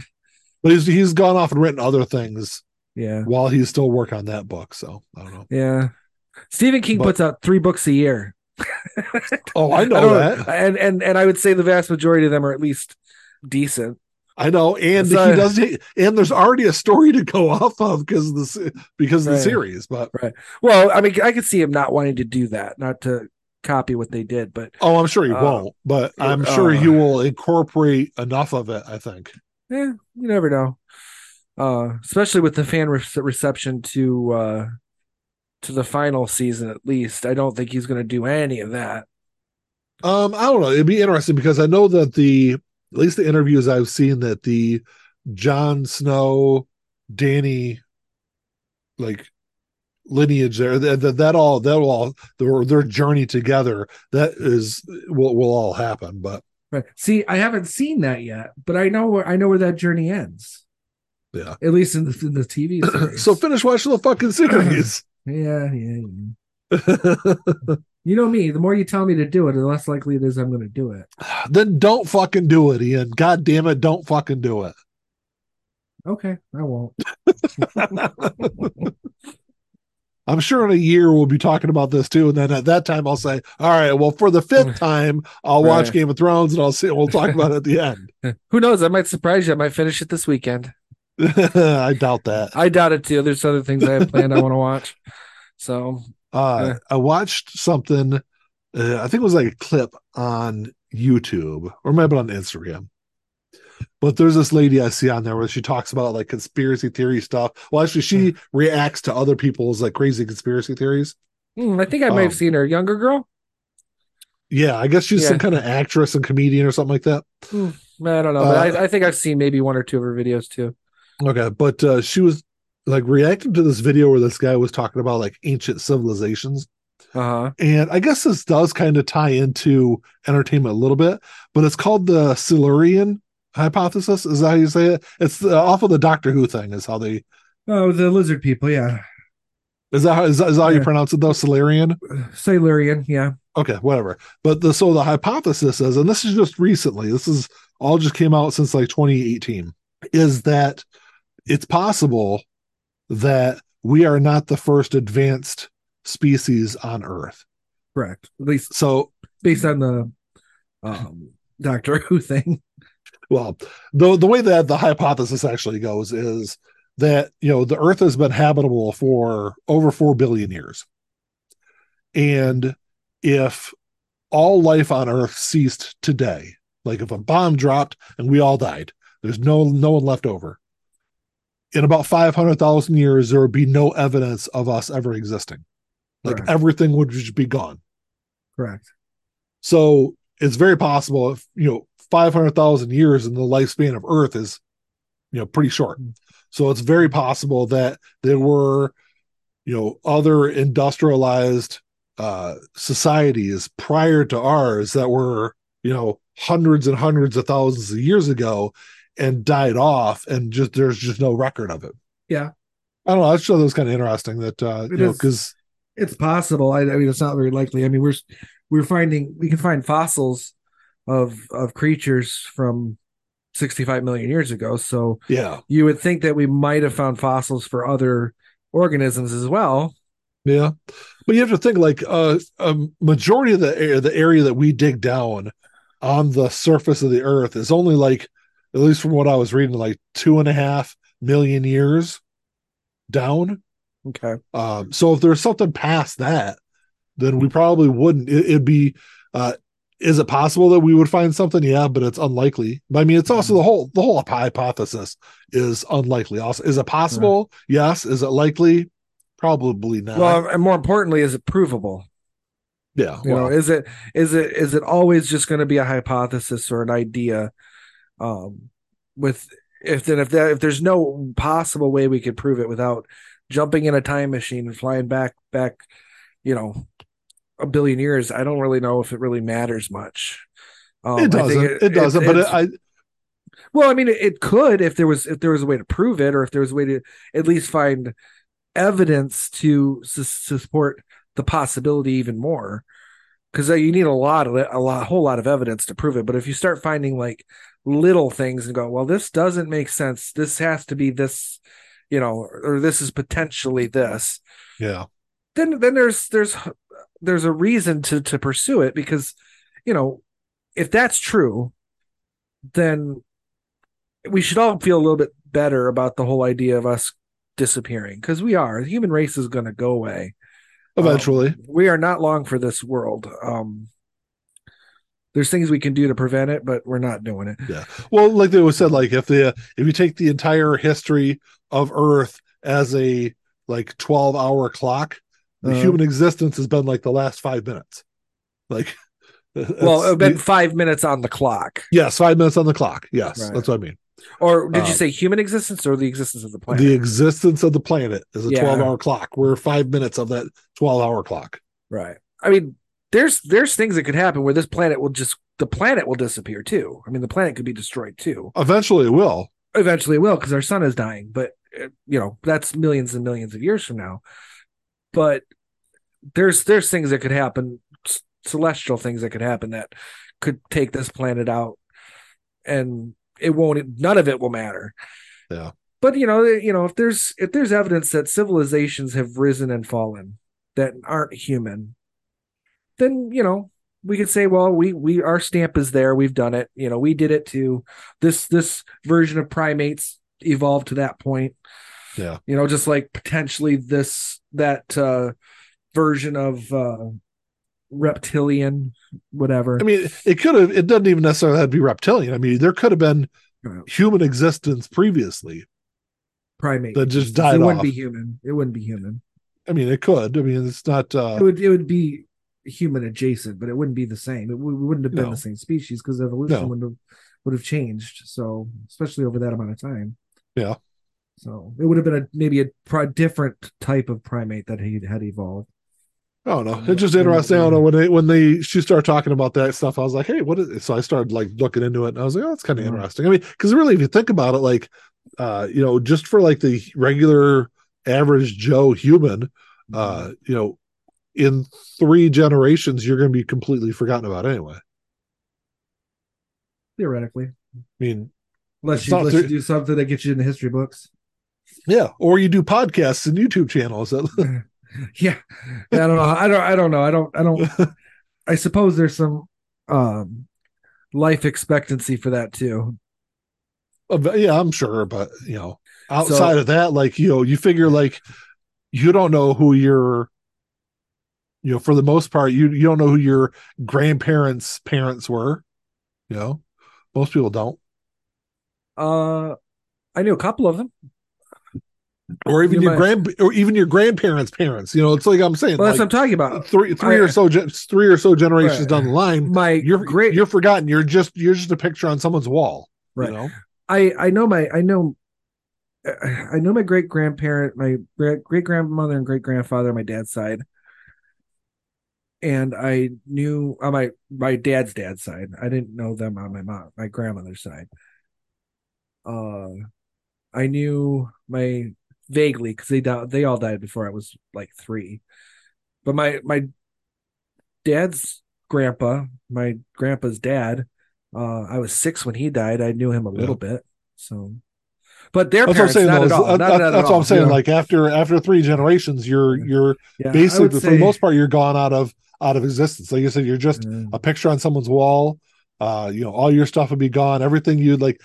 Speaker 1: but he's he's gone off and written other things
Speaker 2: Yeah.
Speaker 1: while he's still working on that book. So I don't know.
Speaker 2: Yeah. Stephen King
Speaker 1: But-
Speaker 2: puts out three books a year.
Speaker 1: Oh, I
Speaker 2: I
Speaker 1: know
Speaker 2: don't-
Speaker 1: that.
Speaker 2: and and and I would say the vast majority of them are at least decent.
Speaker 1: I know, and
Speaker 2: So-
Speaker 1: he does. And there's already a story to go off of because of the because of the
Speaker 2: Right.
Speaker 1: series. But right,
Speaker 2: Well, I mean, I could see him not wanting to do that, not to copy what they did, but
Speaker 1: oh, I'm sure he
Speaker 2: Uh,
Speaker 1: won't. But I'm
Speaker 2: uh,
Speaker 1: sure he will incorporate enough of it. I think.
Speaker 2: yeah, you never know. Uh, especially with the fan re- reception to uh to the final season, at least. I don't think he's going to do any of that.
Speaker 1: Um, I don't know. It'd be interesting because I know that the at least the interviews I've seen that the Jon Snow, Dany, like lineage there that that, that all that will all their their journey together that is will will all happen. But
Speaker 2: Right. See, I haven't seen that yet, but I know where I know where that journey ends.
Speaker 1: yeah.
Speaker 2: At least in the in the TV series.
Speaker 1: so finish watching the fucking series.
Speaker 2: yeah, yeah, yeah. You know me. The more you tell me to do it, the less likely it is I'm going to do it.
Speaker 1: then don't fucking do it, Ian. God damn it, don't fucking do it.
Speaker 2: Okay, I won't.
Speaker 1: I'm sure in a year we'll be talking about this too, and then at that time I'll say, "All right, well, for the fifth time, I'll watch Game of Thrones, and I'll see. We'll talk about it at the end."
Speaker 2: Who knows? I might surprise you. I might finish it this weekend.
Speaker 1: I doubt that.
Speaker 2: I doubt it too. There's other things I have planned I want to watch. So
Speaker 1: Uh,
Speaker 2: Yeah.
Speaker 1: I watched something. Uh, I think it was like a clip on YouTube or maybe on Instagram. But there's this lady I see on there where she talks about like conspiracy theory stuff. Well, actually, she reacts to other people's like crazy conspiracy theories.
Speaker 2: hmm, I think I might have
Speaker 1: Um,
Speaker 2: seen her. Younger girl?
Speaker 1: Yeah, I guess she's
Speaker 2: Yeah.
Speaker 1: some kind of actress and comedian or something like that.
Speaker 2: I don't know, but
Speaker 1: Uh,
Speaker 2: I, I think I've seen maybe one or two of her videos too.
Speaker 1: Okay, but uh, she was like reacting to this video where this guy was talking about like ancient civilizations.
Speaker 2: Uh huh.
Speaker 1: And I guess this does kind of tie into entertainment a little bit, but it's called the Silurian hypothesis. Is that how you say it? It's uh, off of the Doctor Who thing. Is how they
Speaker 2: Oh, the lizard people, yeah.
Speaker 1: is that how, is that, is that how you pronounce it though? Silurian.
Speaker 2: Silurian, yeah.
Speaker 1: Okay, whatever. But the so the hypothesis is, and this is just recently. This is all just came out since like 2018. Is that it's possible that we are not the first advanced species on Earth.
Speaker 2: Correct. At least
Speaker 1: So
Speaker 2: based on the um Doctor Who thing.
Speaker 1: Well the the way that the hypothesis actually goes is that you know the earth has been habitable for over 4 billion years and if all life on earth ceased today like if a bomb dropped and we all died there's no no one left over in about 500,000 years there would be no evidence of us ever existing like
Speaker 2: Correct.
Speaker 1: everything would just be gone
Speaker 2: Correct.
Speaker 1: so it's very possible if you know 500,000 years in the lifespan of Earth is you know pretty short. So it's very possible that there were you know other industrialized uh societies prior to ours that were you know hundreds and hundreds of thousands of years ago and died off and just there's just no record of it.
Speaker 2: Yeah.
Speaker 1: I don't know. I just thought that was kind of interesting that uh
Speaker 2: It
Speaker 1: you know because
Speaker 2: It's possible. I, I mean, it's not very likely. I mean, we're we're finding we can find fossils of of creatures from 65 million years ago. So
Speaker 1: yeah
Speaker 2: you would think that we might have found fossils for other organisms as well.
Speaker 1: Yeah, but you have to think like uh, a majority of the area, the area that we dig down on the surface of the Earth is only like, at least from what I was reading, like two and a half million years down.
Speaker 2: Okay.
Speaker 1: Um, so if there's something past that, then we probably wouldn't. It, it'd be. Uh, is it possible that we would find something? Yeah, but it's unlikely. I mean, it's also the whole the whole hypothesis is unlikely. Also, is it possible? Yes. Is it likely? Probably not.
Speaker 2: Well, and more importantly, is it provable?
Speaker 1: yeah.
Speaker 2: You
Speaker 1: well,
Speaker 2: know, is it is it is it always just going to be a hypothesis or an idea? Um, with if then if that if there's no possible way we could prove it without jumping in a time machine and flying back back, you know, a billion years, I don't really know if it really matters much. Um,
Speaker 1: it doesn't. It, doesn't. but it, I
Speaker 2: well, I mean, it, it could if there was if there was a way to prove it, or if there was a way to at least find evidence to, to support the possibility even more. Because you need a lot of a lot, a whole lot of evidence to prove it. But if you start finding like little things and go, well, this doesn't make sense. This has to be this, you know, or this is potentially this.
Speaker 1: yeah.
Speaker 2: Then then there's there's there's a reason to to pursue it because, you know, if that's true, then we should all feel a little bit better about the whole idea of us disappearing because we are. The human race is going to go away.
Speaker 1: Eventually.
Speaker 2: Um, we are not long for this world. Um, there's things we can do to prevent it, but we're not doing it.
Speaker 1: Yeah. Well, like they was said, like if the if you take the entire history of Earth as a like twelve hour clock, the
Speaker 2: Uh-huh.
Speaker 1: human existence has been like the last five minutes. Like,
Speaker 2: Well,
Speaker 1: it's
Speaker 2: been five minutes on the clock.
Speaker 1: yes, five minutes on the clock. Yes,
Speaker 2: Right.
Speaker 1: that's what I mean.
Speaker 2: Or did you
Speaker 1: Um,
Speaker 2: say human existence or the existence of the planet?
Speaker 1: The existence of the planet is a
Speaker 2: Yeah.
Speaker 1: twelve hour clock. We're five minutes of that twelve hour clock.
Speaker 2: right. I mean, there's there's things that could happen where this planet will just the planet will disappear too. I mean, the planet could be destroyed too.
Speaker 1: Eventually, it will.
Speaker 2: Eventually, it will because our sun is dying. But uh, you know, that's millions and millions of years from now. But there's there's things that could happen, celestial things that could happen that could take this planet out, and it won't. None of it will matter.
Speaker 1: Yeah.
Speaker 2: But you know, eh, you know, if there's if there's evidence that civilizations have risen and fallen that aren't human, then you know we could say, well, we we our stamp is there. We've done it. You know, we did it to This this version of primates evolved to that point.
Speaker 1: Yeah.
Speaker 2: You know, just like potentially this that uh version of uh reptilian, whatever.
Speaker 1: I mean, it could have. It doesn't even necessarily have to be reptilian. I mean, there could have been human existence previously.
Speaker 2: primate
Speaker 1: that just died.
Speaker 2: It
Speaker 1: wouldn't
Speaker 2: be human. It wouldn't be human.
Speaker 1: I mean, it could. I mean, it's not.
Speaker 2: it
Speaker 1: uh
Speaker 2: would it would be human adjacent, but it wouldn't be the same. It w- wouldn't have been
Speaker 1: No.
Speaker 2: the same species because evolution
Speaker 1: No.
Speaker 2: would have would have changed. So especially over that amount of time.
Speaker 1: Yeah.
Speaker 2: So it would have been a maybe a pri- different type of primate that he had evolved.
Speaker 1: I don't know. It's just interesting. I don't know when they when they she started talking about that stuff. I was like, hey, what is it? So I started like looking into it, and I was like, oh, it's kind of
Speaker 2: Yeah.
Speaker 1: interesting. I mean, because really, if you think about it, like, uh, you know, just for like the regular average Joe human, uh, you know, in three generations, you're going to be completely forgotten about anyway.
Speaker 2: Theoretically,
Speaker 1: I mean,
Speaker 2: unless
Speaker 1: It's
Speaker 2: you unless
Speaker 1: thir-
Speaker 2: you do something that gets you in the history books.
Speaker 1: Yeah, or you do podcasts and YouTube channels.
Speaker 2: Yeah, I don't know. I don't. I don't know. I don't. I don't. I suppose there's some um life expectancy for that too.
Speaker 1: yeah, I'm sure, but you know, outside of that, like you know, you figure like you don't know who your you know, for the most part, you you don't know who your grandparents' parents were. You know, most people don't,
Speaker 2: Uh, I knew a couple of them.
Speaker 1: Or even
Speaker 2: You
Speaker 1: your grand, or even your grandparents' parents. You know, it's like I'm saying,
Speaker 2: Well, that's
Speaker 1: like,
Speaker 2: what I'm talking about.
Speaker 1: three three
Speaker 2: I-
Speaker 1: or so three or so generations
Speaker 2: Right.
Speaker 1: down the line,
Speaker 2: My
Speaker 1: you're
Speaker 2: great.
Speaker 1: you're forgotten. You're just you're just a picture on someone's wall.
Speaker 2: Right.
Speaker 1: You know,
Speaker 2: I I know my I know. I know my great grandparent, my great grandmother and great grandfather on my dad's side, and I knew on my my dad's dad's side. I didn't know them on my mom my grandmother's side. Uh, I knew my vaguely because they died. They all died before I was like three, but my my dad's grandpa, my grandpa's dad, uh, I was six when he died. I knew him a little bit, so. But their
Speaker 1: that's what I'm
Speaker 2: parents,
Speaker 1: saying.
Speaker 2: not
Speaker 1: though,
Speaker 2: at all.
Speaker 1: that-
Speaker 2: Not-
Speaker 1: that-
Speaker 2: not at
Speaker 1: that's what
Speaker 2: all,
Speaker 1: I'm saying. Like after after three generations, you're you're
Speaker 2: Yeah,
Speaker 1: basically for
Speaker 2: say-
Speaker 1: the most part you're gone out of out of existence like you said you're just a picture on someone's wall uh you know all your stuff would be gone everything you'd like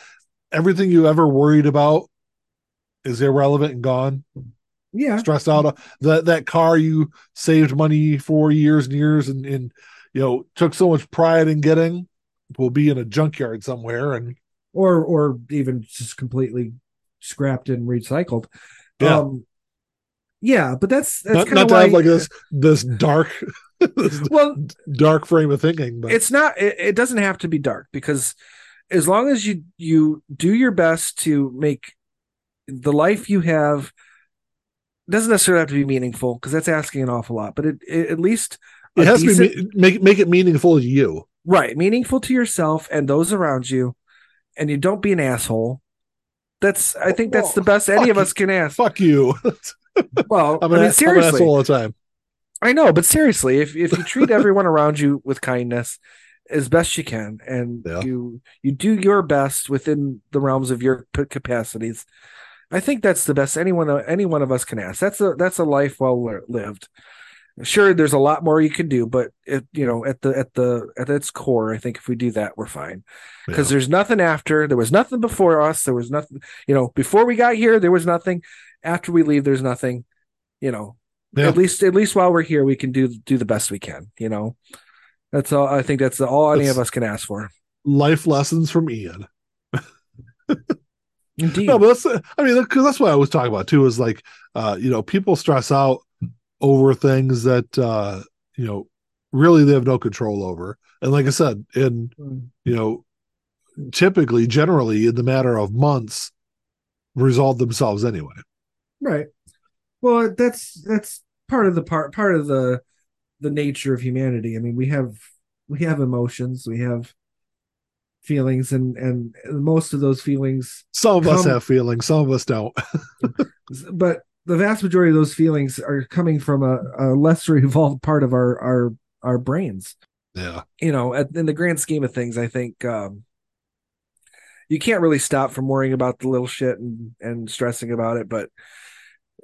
Speaker 1: everything you ever worried about is irrelevant and gone
Speaker 2: yeah,
Speaker 1: stressed out that that car you saved money for years and years and, and you know took so much pride in getting will be in a junkyard somewhere and
Speaker 2: or or even just completely scrapped and recycled.
Speaker 1: Yeah.
Speaker 2: Um, yeah, but that's that's
Speaker 1: not,
Speaker 2: kind
Speaker 1: not
Speaker 2: of
Speaker 1: to
Speaker 2: why.
Speaker 1: have like this this dark this
Speaker 2: well,
Speaker 1: dark frame of thinking but
Speaker 2: it's not. It, it doesn't have to be dark because as long as you you do your best to make the life you have doesn't necessarily have to be meaningful because that's asking an awful lot. But it, it at least
Speaker 1: it has to be make make it meaningful to you
Speaker 2: Right, meaningful to yourself and those around you, and you don't be an asshole. That's I think that's the best any of us can ask.
Speaker 1: Fuck you.
Speaker 2: Well,
Speaker 1: I'm
Speaker 2: I
Speaker 1: an,
Speaker 2: mean
Speaker 1: I'm an
Speaker 2: seriously,
Speaker 1: all the time.
Speaker 2: I know, but seriously, if if you treat everyone around you with kindness as best you can, and
Speaker 1: Yeah.
Speaker 2: you you do your best within the realms of your capacities, I think that's the best anyone any one of us can ask. That's a that's a life well lived. Sure, there's a lot more you can do, but it you know at the at the at its core, I think if we do that, we're fine. Because
Speaker 1: Yeah.
Speaker 2: there's nothing after. There was nothing before us. There was nothing. You know, before we got here, there was nothing. After we leave, there's nothing. You know,
Speaker 1: Yeah.
Speaker 2: at least at least while we're here we can do do the best we can you know that's all i think that's all any
Speaker 1: That's-
Speaker 2: of us can ask for
Speaker 1: Life lessons from Ian.
Speaker 2: indeed
Speaker 1: No, but that's I mean because that's what I was talking about too. Is like uh, you know people stress out over things that uh, you know really they have no control over, and like I said, in you know typically generally in the matter of months resolve themselves anyway.
Speaker 2: right well that's that's part of the part part of the the nature of humanity i mean we have we have emotions we have feelings and and most of those feelings
Speaker 1: Some of us have feelings, some of us don't.
Speaker 2: but the vast majority of those feelings are coming from a, a lesser evolved part of our our our brains
Speaker 1: yeah,
Speaker 2: you know, at, in the grand scheme of things, I think um, you can't really stop from worrying about the little shit and, and stressing about it. But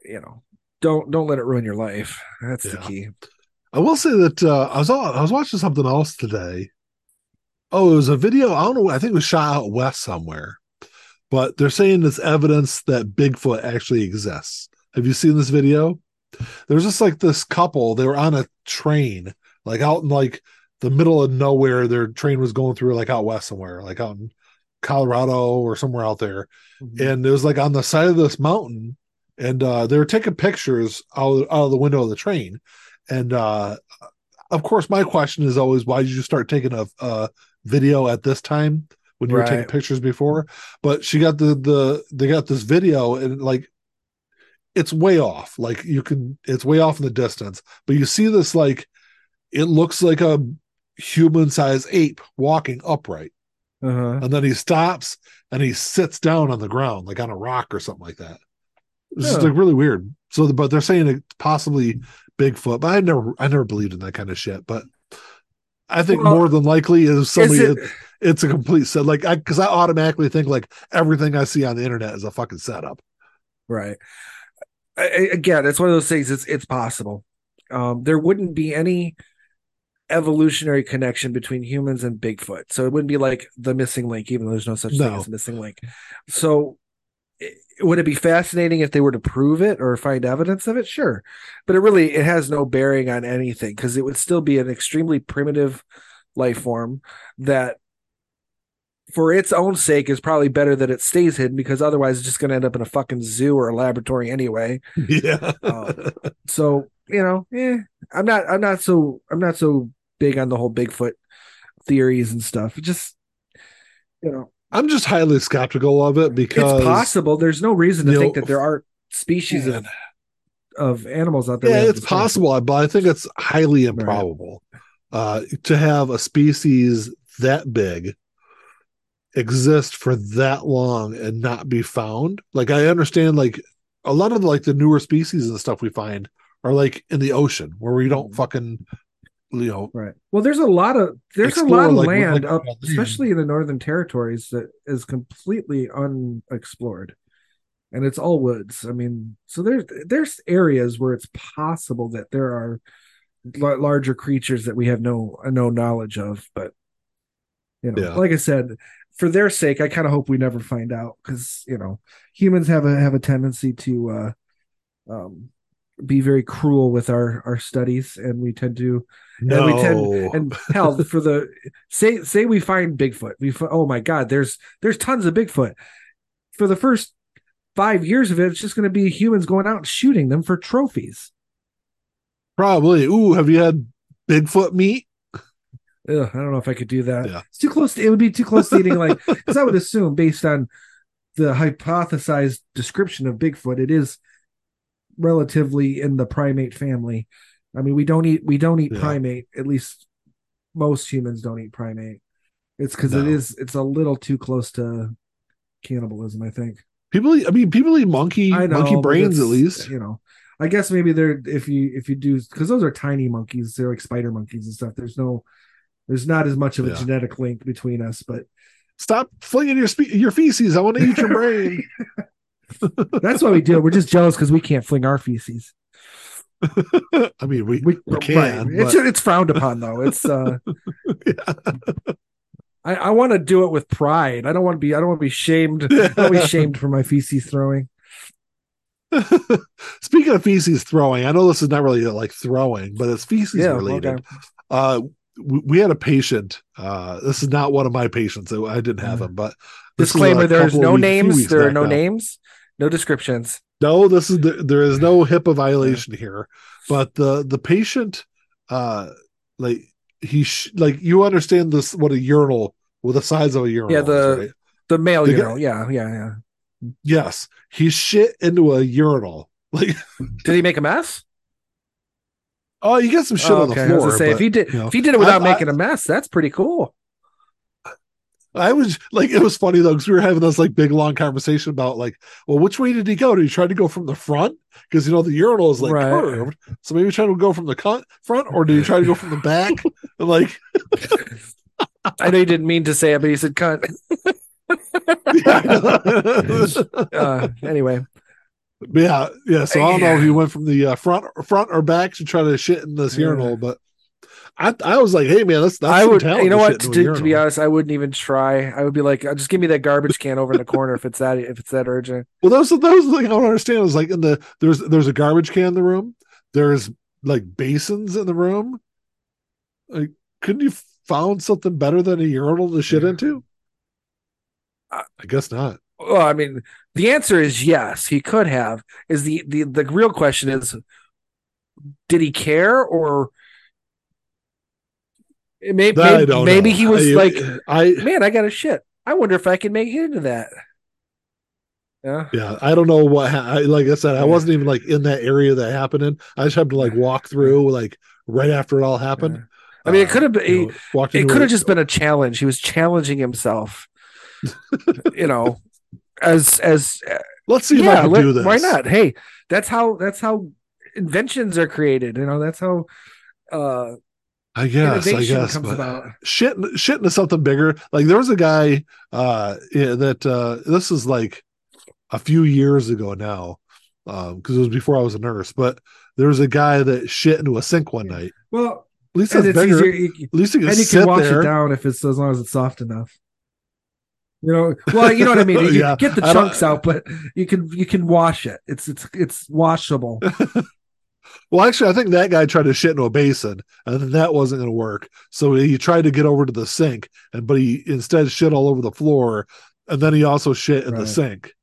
Speaker 2: you know, don't don't let it ruin your life. That's the key.
Speaker 1: I will say that uh, I was I was watching something else today. Oh, it was a video. I don't know. I think it was shot out west somewhere, but they're saying it's evidence that Bigfoot actually exists. Have you seen this video? There's just like this couple. They were on a train, like out in like the middle of nowhere. Their train was going through like out west somewhere, like out in Colorado or somewhere out there and it was like on the side of this mountain and uh they were taking pictures out, out of the window of the train and uh of course my question is always why did you start taking a, a video at this time when you were taking pictures before but she got the the they got this video and like it's way off. Like you can it's way off in the distance but you see this like it looks like a human sized ape walking upright.
Speaker 2: Uh-huh.
Speaker 1: and then he stops and he sits down on the ground like on a rock or something like that. It's just
Speaker 2: Yeah.
Speaker 1: like really weird. So but they're saying it possibly bigfoot but i never i never believed in that kind of shit but i think
Speaker 2: Well,
Speaker 1: more than likely is somebody
Speaker 2: Is it,
Speaker 1: it, it's a complete set like i because i automatically think like everything i see on the internet is a fucking setup
Speaker 2: right? I, I- again, it's one of those things. It's it's possible. Um, there wouldn't be any evolutionary connection between humans and Bigfoot, so it wouldn't be like the missing link, even though there's no such thing as a missing link. So, i- would it be fascinating if they were to prove it or find evidence of it? Sure, but it really it has no bearing on anything because it would still be an extremely primitive life form that for its own sake is probably better that it stays hidden because otherwise it's just going to end up in a fucking zoo or a laboratory anyway.
Speaker 1: yeah
Speaker 2: Uh, so you know, eh, I'm not, I'm not so, I'm not so big on the whole Bigfoot theories and stuff. Just, you know,
Speaker 1: i'm just highly skeptical of it because
Speaker 2: it's possible. There's no reason to think
Speaker 1: know,
Speaker 2: that there aren't species of of animals out there.
Speaker 1: yeah it's possible but i think it's highly improbable uh to have a species that big exist for that long and not be found like i understand like a lot of like the newer species and stuff we find are like in the ocean where we don't
Speaker 2: Mhm.
Speaker 1: fucking you know
Speaker 2: Right. Well, there's a lot of there's a lot of
Speaker 1: like,
Speaker 2: land
Speaker 1: like-
Speaker 2: up,
Speaker 1: like-
Speaker 2: especially in the northern territories, that is completely unexplored, and it's all woods. I mean, so there's there's areas where it's possible that there are la- larger creatures that we have no no knowledge of, but you know,
Speaker 1: Yeah.
Speaker 2: like I said, for their sake, I kind of hope we never find out because you know humans have a have a tendency to uh, um, be very cruel with our our studies, and we tend to
Speaker 1: no
Speaker 2: we tend- and hell for the say say we find bigfoot we oh my god there's there's tons of bigfoot. For the first five years of it it's just going to be humans going out and shooting them for trophies.
Speaker 1: Probably. Ooh have you had bigfoot meat?
Speaker 2: Ugh, i don't know if i could do that.
Speaker 1: Yeah.
Speaker 2: it's too close to, it would be too close to eating like because i would assume based on the hypothesized description of bigfoot it is relatively in the primate family i mean we don't eat we don't eat
Speaker 1: Yeah.
Speaker 2: primate at least most humans don't eat primate. It's because it
Speaker 1: No.
Speaker 2: is it's a little too close to cannibalism. I think.
Speaker 1: People, eat, I mean, people eat monkey
Speaker 2: know
Speaker 1: monkey brains at least.
Speaker 2: You know, I guess maybe they're if you if you do because those are tiny monkeys. They're like spider monkeys and stuff. There's no there's not as much of a
Speaker 1: Yeah.
Speaker 2: genetic link between us, but
Speaker 1: Stop flinging your spe- your feces. I want to eat your brain.
Speaker 2: that's why we do it. We're just jealous because we can't fling our feces.
Speaker 1: I mean, we
Speaker 2: We,
Speaker 1: We
Speaker 2: right.
Speaker 1: can,
Speaker 2: It's
Speaker 1: but-
Speaker 2: it's frowned upon though. It's uh
Speaker 1: yeah.
Speaker 2: I, I want to do it with pride. I don't want to be I don't want to be shamed. I don't want to be shamed for my feces throwing.
Speaker 1: Speaking of feces throwing, I know this is not really like throwing, but it's feces
Speaker 2: Yeah,
Speaker 1: related.
Speaker 2: okay.
Speaker 1: Uh, we, we had a patient. Uh, this is not one of my patients. I didn't have
Speaker 2: Uh,
Speaker 1: him, but is
Speaker 2: Disclaimer: There's no
Speaker 1: of week- few
Speaker 2: names. There are no
Speaker 1: now.
Speaker 2: names, no descriptions.
Speaker 1: No, this is the, there is no HIPAA violation here, but the the patient, uh, like he sh- like you understand this what a urinal with the size of a urinal.
Speaker 2: Yeah, the-
Speaker 1: right?
Speaker 2: The male,
Speaker 1: The
Speaker 2: you
Speaker 1: guy-
Speaker 2: yeah, yeah, yeah.
Speaker 1: yes, he shit into a urinal. Like
Speaker 2: Did he make a mess?
Speaker 1: oh, you get some shit
Speaker 2: Oh,
Speaker 1: on the
Speaker 2: okay, I was say
Speaker 1: but
Speaker 2: if he did,
Speaker 1: you know,
Speaker 2: if he did it without
Speaker 1: I- I-
Speaker 2: making a mess, that's pretty cool.
Speaker 1: I was like, it was funny though because we were having this like big long conversation about like, well, which way did he go? Did he try to go from the front because you know the urinal is like
Speaker 2: Right.
Speaker 1: curved, so maybe try to go from the con- front, or did he try to go from the back? And, like,
Speaker 2: I know you didn't mean to say it, but he said cunt. Uh, anyway,
Speaker 1: yeah, yeah. So I don't know if he went from the uh, front, front or back to try to shit in this
Speaker 2: Yeah.
Speaker 1: urinal, but I, I was like, hey man, that's that's
Speaker 2: I would. You know what? To, to, be honest, I wouldn't even try. I would be like, "Uh, just give me that garbage can over in the corner if it's that if it's that urgent.
Speaker 1: Well, that was that was the thing I don't understand is like in the there's there's a garbage can in the room. There's like basins in the room. Like, couldn't you found something better than a urinal to shit
Speaker 2: Yeah.
Speaker 1: into?
Speaker 2: Uh,
Speaker 1: I guess not.
Speaker 2: Well, I mean, the answer is yes. He could have. Is the the the real question is, did he care or? Maybe maybe, maybe he was
Speaker 1: I-
Speaker 2: like,
Speaker 1: I
Speaker 2: man, I got a shit. I wonder if I can make it into that. Yeah.
Speaker 1: yeah, I don't know what. Ha- I, like I said, I wasn't even like in that area that happened in. I just happened to like walk through like right after it all happened.
Speaker 2: I mean, it
Speaker 1: Uh,
Speaker 2: could have been.
Speaker 1: you know,
Speaker 2: it could have just been a challenge. He was challenging himself. you know, as as
Speaker 1: Let's see if I can
Speaker 2: let-
Speaker 1: do this.
Speaker 2: why not? Hey, that's how that's how inventions are created. You know, that's how uh
Speaker 1: I guess. I guess.
Speaker 2: comes
Speaker 1: but-
Speaker 2: about.
Speaker 1: shit shit into something bigger. Like there was a guy uh yeah, that uh this is like a few years ago now. Um, because it was before I was a nurse, but there was a guy that shit into a sink one night.
Speaker 2: Well,
Speaker 1: At least
Speaker 2: it's
Speaker 1: bigger.
Speaker 2: easier, you,
Speaker 1: At least you can
Speaker 2: and you can wash
Speaker 1: there.
Speaker 2: it down if it's as long as it's soft enough. You know, well, you know what I mean. You
Speaker 1: Yeah,
Speaker 2: get the chunks out, but you can you can wash it. It's it's it's washable.
Speaker 1: Well, actually, I think that guy tried to shit into a basin, and then that wasn't going to work. So he tried to get over to the sink, and but he instead shit all over the floor, and then he also shit in the sink,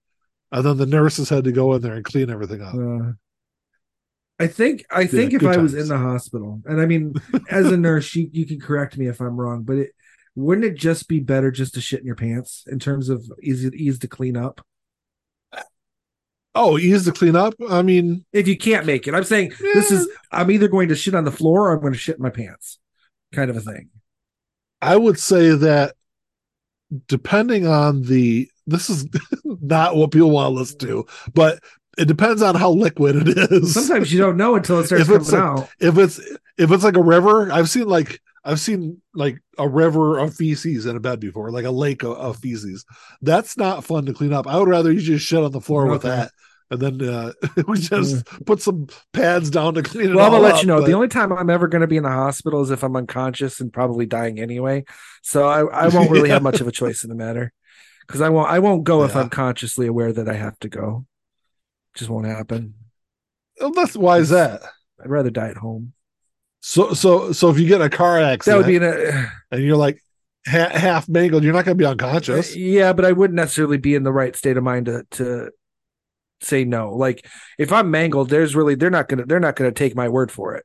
Speaker 1: and then the nurses had to go in there and clean everything up.
Speaker 2: Uh, I think I think if
Speaker 1: good
Speaker 2: I was in the hospital, and I mean, as a nurse, you, you can correct me if I'm wrong, but it wouldn't it just be better just to shit in your pants in terms of easy ease to clean up
Speaker 1: Oh, easy to clean up. I mean,
Speaker 2: if you can't make it. I'm saying this is I'm either going to shit on the floor or I'm going to shit in my pants, kind of a thing.
Speaker 1: I would say that depending on the this is not what people want to listen to, but it depends on how liquid it is.
Speaker 2: Sometimes you don't know until it starts
Speaker 1: If it's
Speaker 2: coming
Speaker 1: like-
Speaker 2: out.
Speaker 1: if it's if it's like a river, I've seen like I've seen like a river of feces in a bed before, like a lake of, of feces. That's not fun to clean up. I would rather you just shit on the floor with that, and then uh, we just put some pads down to clean it. Up.
Speaker 2: Well, I'm
Speaker 1: all
Speaker 2: gonna let
Speaker 1: up,
Speaker 2: you know.
Speaker 1: but-
Speaker 2: The only time I'm ever going to be in the hospital is if I'm unconscious and probably dying anyway. So I, I won't really have much of a choice in the matter because I won't I won't go if I'm consciously aware that I have to go. It Just won't happen.
Speaker 1: Oh, that's why is that?
Speaker 2: I'd rather die at home.
Speaker 1: So so so if you get in a car accident,
Speaker 2: That would be in a
Speaker 1: and you're like ha- half mangled, you're not going to be unconscious.
Speaker 2: yeah, but I wouldn't necessarily be in the right state of mind to to say no. Like if I'm mangled, there's really they're not gonna they're not gonna take my word for it.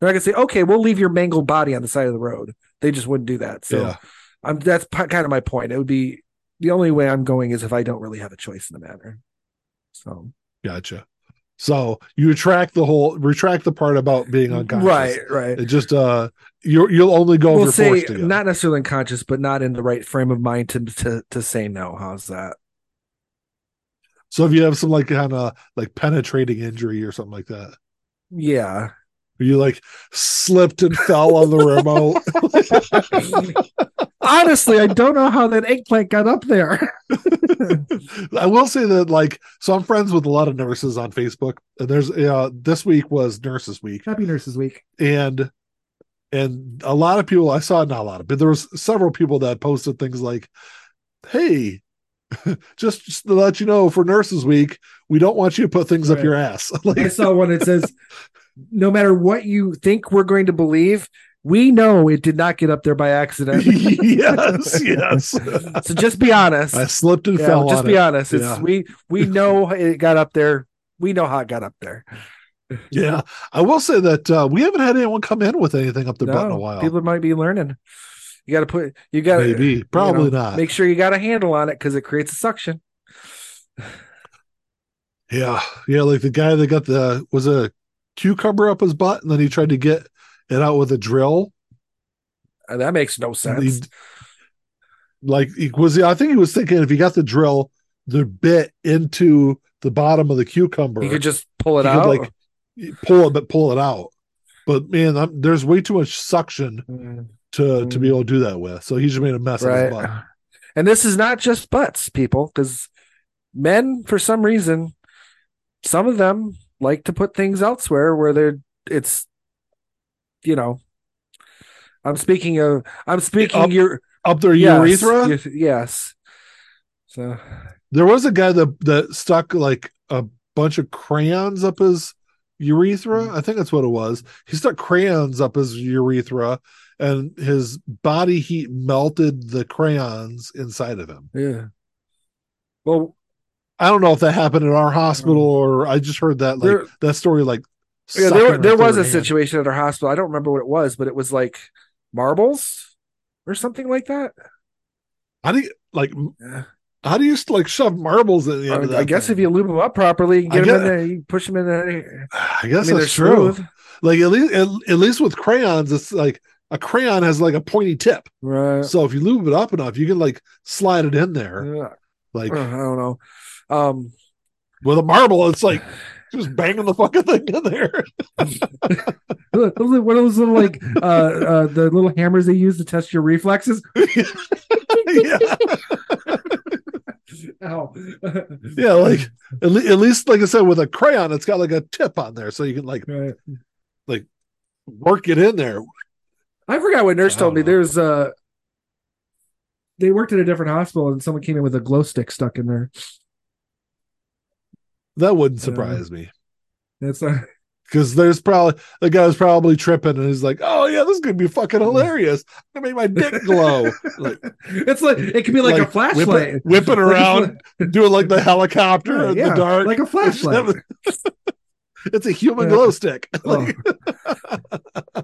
Speaker 2: They're not gonna say, okay, we'll leave your mangled body on the side of the road. They just wouldn't do that. So
Speaker 1: yeah,
Speaker 2: I'm that's p- kind of my point. It would be the only way I'm going is if I don't really have a choice in the matter. So
Speaker 1: gotcha. So you retract the whole retract the part about being unconscious.
Speaker 2: Right, right.
Speaker 1: It just uh you you'll only go if
Speaker 2: We'll
Speaker 1: you're
Speaker 2: say
Speaker 1: forced to go.
Speaker 2: not necessarily unconscious, but not in the right frame of mind to to to say no. How's that?
Speaker 1: So if you have some like kind of like penetrating injury or something like that.
Speaker 2: Yeah.
Speaker 1: You like slipped and fell on the remote.
Speaker 2: Honestly, I don't know how that eggplant got up there.
Speaker 1: I will say that, like, so I'm friends with a lot of nurses on Facebook, and there's uh this week was Nurses Week,
Speaker 2: Happy Nurses Week.
Speaker 1: and and a lot of people I saw not a lot of, but there was several people that posted things like, "Hey, just, just to let you know, for Nurses Week, we don't want you to put things up your ass." like, I
Speaker 2: saw one that says, "No matter what you think we're going to believe, we know it did not get up there by accident."
Speaker 1: yes, yes.
Speaker 2: so just be honest.
Speaker 1: I slipped and
Speaker 2: Yeah,
Speaker 1: fell.
Speaker 2: just be
Speaker 1: it.
Speaker 2: honest. It's
Speaker 1: Yeah.
Speaker 2: we we know it got up there. We know how it got up there.
Speaker 1: Yeah, I will say that uh, we haven't had anyone come in with anything up their butt in a while.
Speaker 2: People might be learning. You got to put. You got
Speaker 1: Maybe, probably not.
Speaker 2: Make sure you got a handle on it because it creates a suction.
Speaker 1: Yeah, yeah, like the guy that got the was a cucumber up his butt, and then he tried to get it out with a drill.
Speaker 2: And that makes no
Speaker 1: He-
Speaker 2: sense.
Speaker 1: like he was, I think he was thinking if he got the drill, the bit into the bottom of the cucumber,
Speaker 2: You could just pull it
Speaker 1: he
Speaker 2: out.
Speaker 1: like pull it, but pull it out. But man, I'm, there's way too much suction
Speaker 2: Mm,
Speaker 1: to to be mm. able to do that with. So he just made a mess of his butt.
Speaker 2: And this is not just butts, people, because men, for some reason, some of them like to put things elsewhere where they're it's, you know. I'm speaking of. I'm speaking
Speaker 1: Up-
Speaker 2: your
Speaker 1: Up their
Speaker 2: yes,
Speaker 1: urethra.
Speaker 2: yes, yes. So
Speaker 1: There was a guy that that stuck like a bunch of crayons up his urethra. Mm. I think that's what it was. He stuck crayons up his urethra, and his body heat melted the crayons inside of him.
Speaker 2: yeah. Well,
Speaker 1: I don't know if that happened in our hospital um, or I just heard that like
Speaker 2: There-
Speaker 1: that story like.
Speaker 2: yeah, there there was a
Speaker 1: hand.
Speaker 2: situation at our hospital. I don't remember what it was, but it was like marbles or something like that.
Speaker 1: How do you like?
Speaker 2: Yeah.
Speaker 1: How do you like shove marbles in the end of
Speaker 2: I,
Speaker 1: that
Speaker 2: I guess
Speaker 1: thing?
Speaker 2: if you lube them up properly, you
Speaker 1: I
Speaker 2: get them in there, you push them in there.
Speaker 1: I
Speaker 2: I
Speaker 1: guess
Speaker 2: mean, they're
Speaker 1: that's true.
Speaker 2: smooth,
Speaker 1: Like at least at, at least with crayons, it's like a crayon has like a pointy tip.
Speaker 2: right?
Speaker 1: So if you lube it up enough, you can like slide it in there.
Speaker 2: Yeah.
Speaker 1: Like
Speaker 2: I don't know. Um,
Speaker 1: with a marble, it's like just banging the fucking thing in there.
Speaker 2: what are those little like uh, uh the little hammers they use to test your reflexes?
Speaker 1: yeah,
Speaker 2: Ow.
Speaker 1: yeah. Like at, le- at least, like I said, with a crayon, it's got like a tip on there, so you can like
Speaker 2: Right.
Speaker 1: work it in there.
Speaker 2: I forgot what nurse told me.
Speaker 1: know.
Speaker 2: There's uh they worked at a different hospital and someone came in with a glow stick stuck in there.
Speaker 1: That wouldn't surprise me
Speaker 2: That's uh,
Speaker 1: because there's probably the guy was probably tripping and he's like, "Oh yeah, this is gonna be fucking hilarious. I'm gonna make my dick glow." like
Speaker 2: it's like it could be like, a flashlight.
Speaker 1: it- whipping around, doing like the helicopter
Speaker 2: Yeah,
Speaker 1: in
Speaker 2: yeah,
Speaker 1: the dark,
Speaker 2: like a flashlight.
Speaker 1: It's a human
Speaker 2: Yeah.
Speaker 1: glow stick.
Speaker 2: Oh.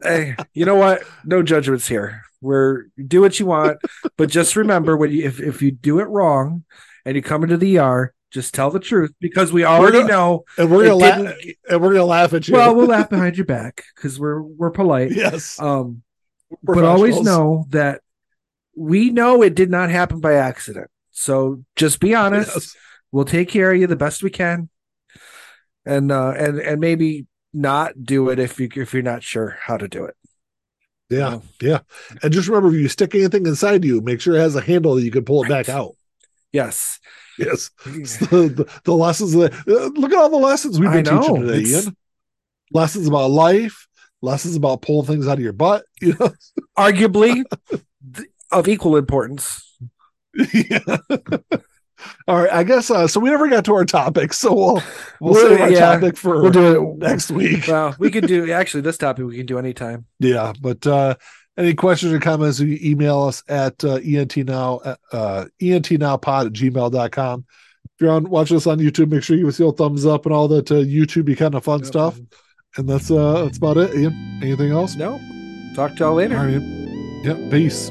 Speaker 2: hey, you know what? No judgments here. We're do what you want, but just remember when you if, if you do it wrong and you come into the ER, just tell the truth because we already
Speaker 1: gonna-
Speaker 2: know.
Speaker 1: and we're gonna laugh, and we're gonna laugh at you.
Speaker 2: well, we'll laugh behind your back because we're we're polite.
Speaker 1: yes,
Speaker 2: Um, but always know that we know it did not happen by accident. So just be honest.
Speaker 1: Yes.
Speaker 2: We'll take care of you the best we can, and uh, and and maybe not do it if you if you're not sure how to do it.
Speaker 1: Yeah, yeah. And just remember, if you stick anything inside you, make sure it has a handle that you can pull it back out.
Speaker 2: Yes.
Speaker 1: Yes, the, the, the lessons. That, uh, look at all the lessons we've been teaching today,
Speaker 2: it's-
Speaker 1: Ian. Lessons about life, lessons about pulling things out of your butt. You know,
Speaker 2: Arguably th- of equal importance.
Speaker 1: yeah. All right, I guess uh, so. We never got to our topic, so we'll we'll save our
Speaker 2: yeah,
Speaker 1: topic for
Speaker 2: We'll do it
Speaker 1: next week.
Speaker 2: Well, we could do actually this topic we can do anytime.
Speaker 1: Yeah, but uh any questions or comments, you email us at uh, entnow uh entnowpod at gmail.com. If you're on watching us on YouTube, make sure you give us old thumbs up and all that uh, YouTube kind of fun stuff. And that's uh that's about it. Ian, anything else?
Speaker 2: No. Talk to y'all later.
Speaker 1: All right. Yeah, peace.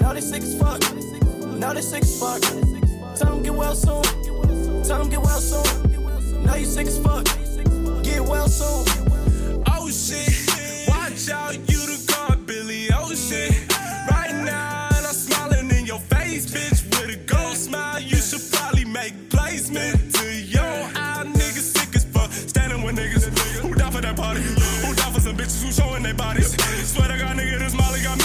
Speaker 3: Know they sick as fuck. Know they sick as fuck. Tell them get well soon. Tell them get well soon. Know you sick as fuck. Get well soon.
Speaker 4: Oh shit. Watch out, you the god, Billy. Oh shit. Right now, and I'm smiling in your face, bitch. With a gold smile, you should probably make placement to your eye. Niggas sick as fuck. Standing with niggas. Who down for that party? Who down for some bitches who showing their bodies? Swear to God, nigga, this Molly got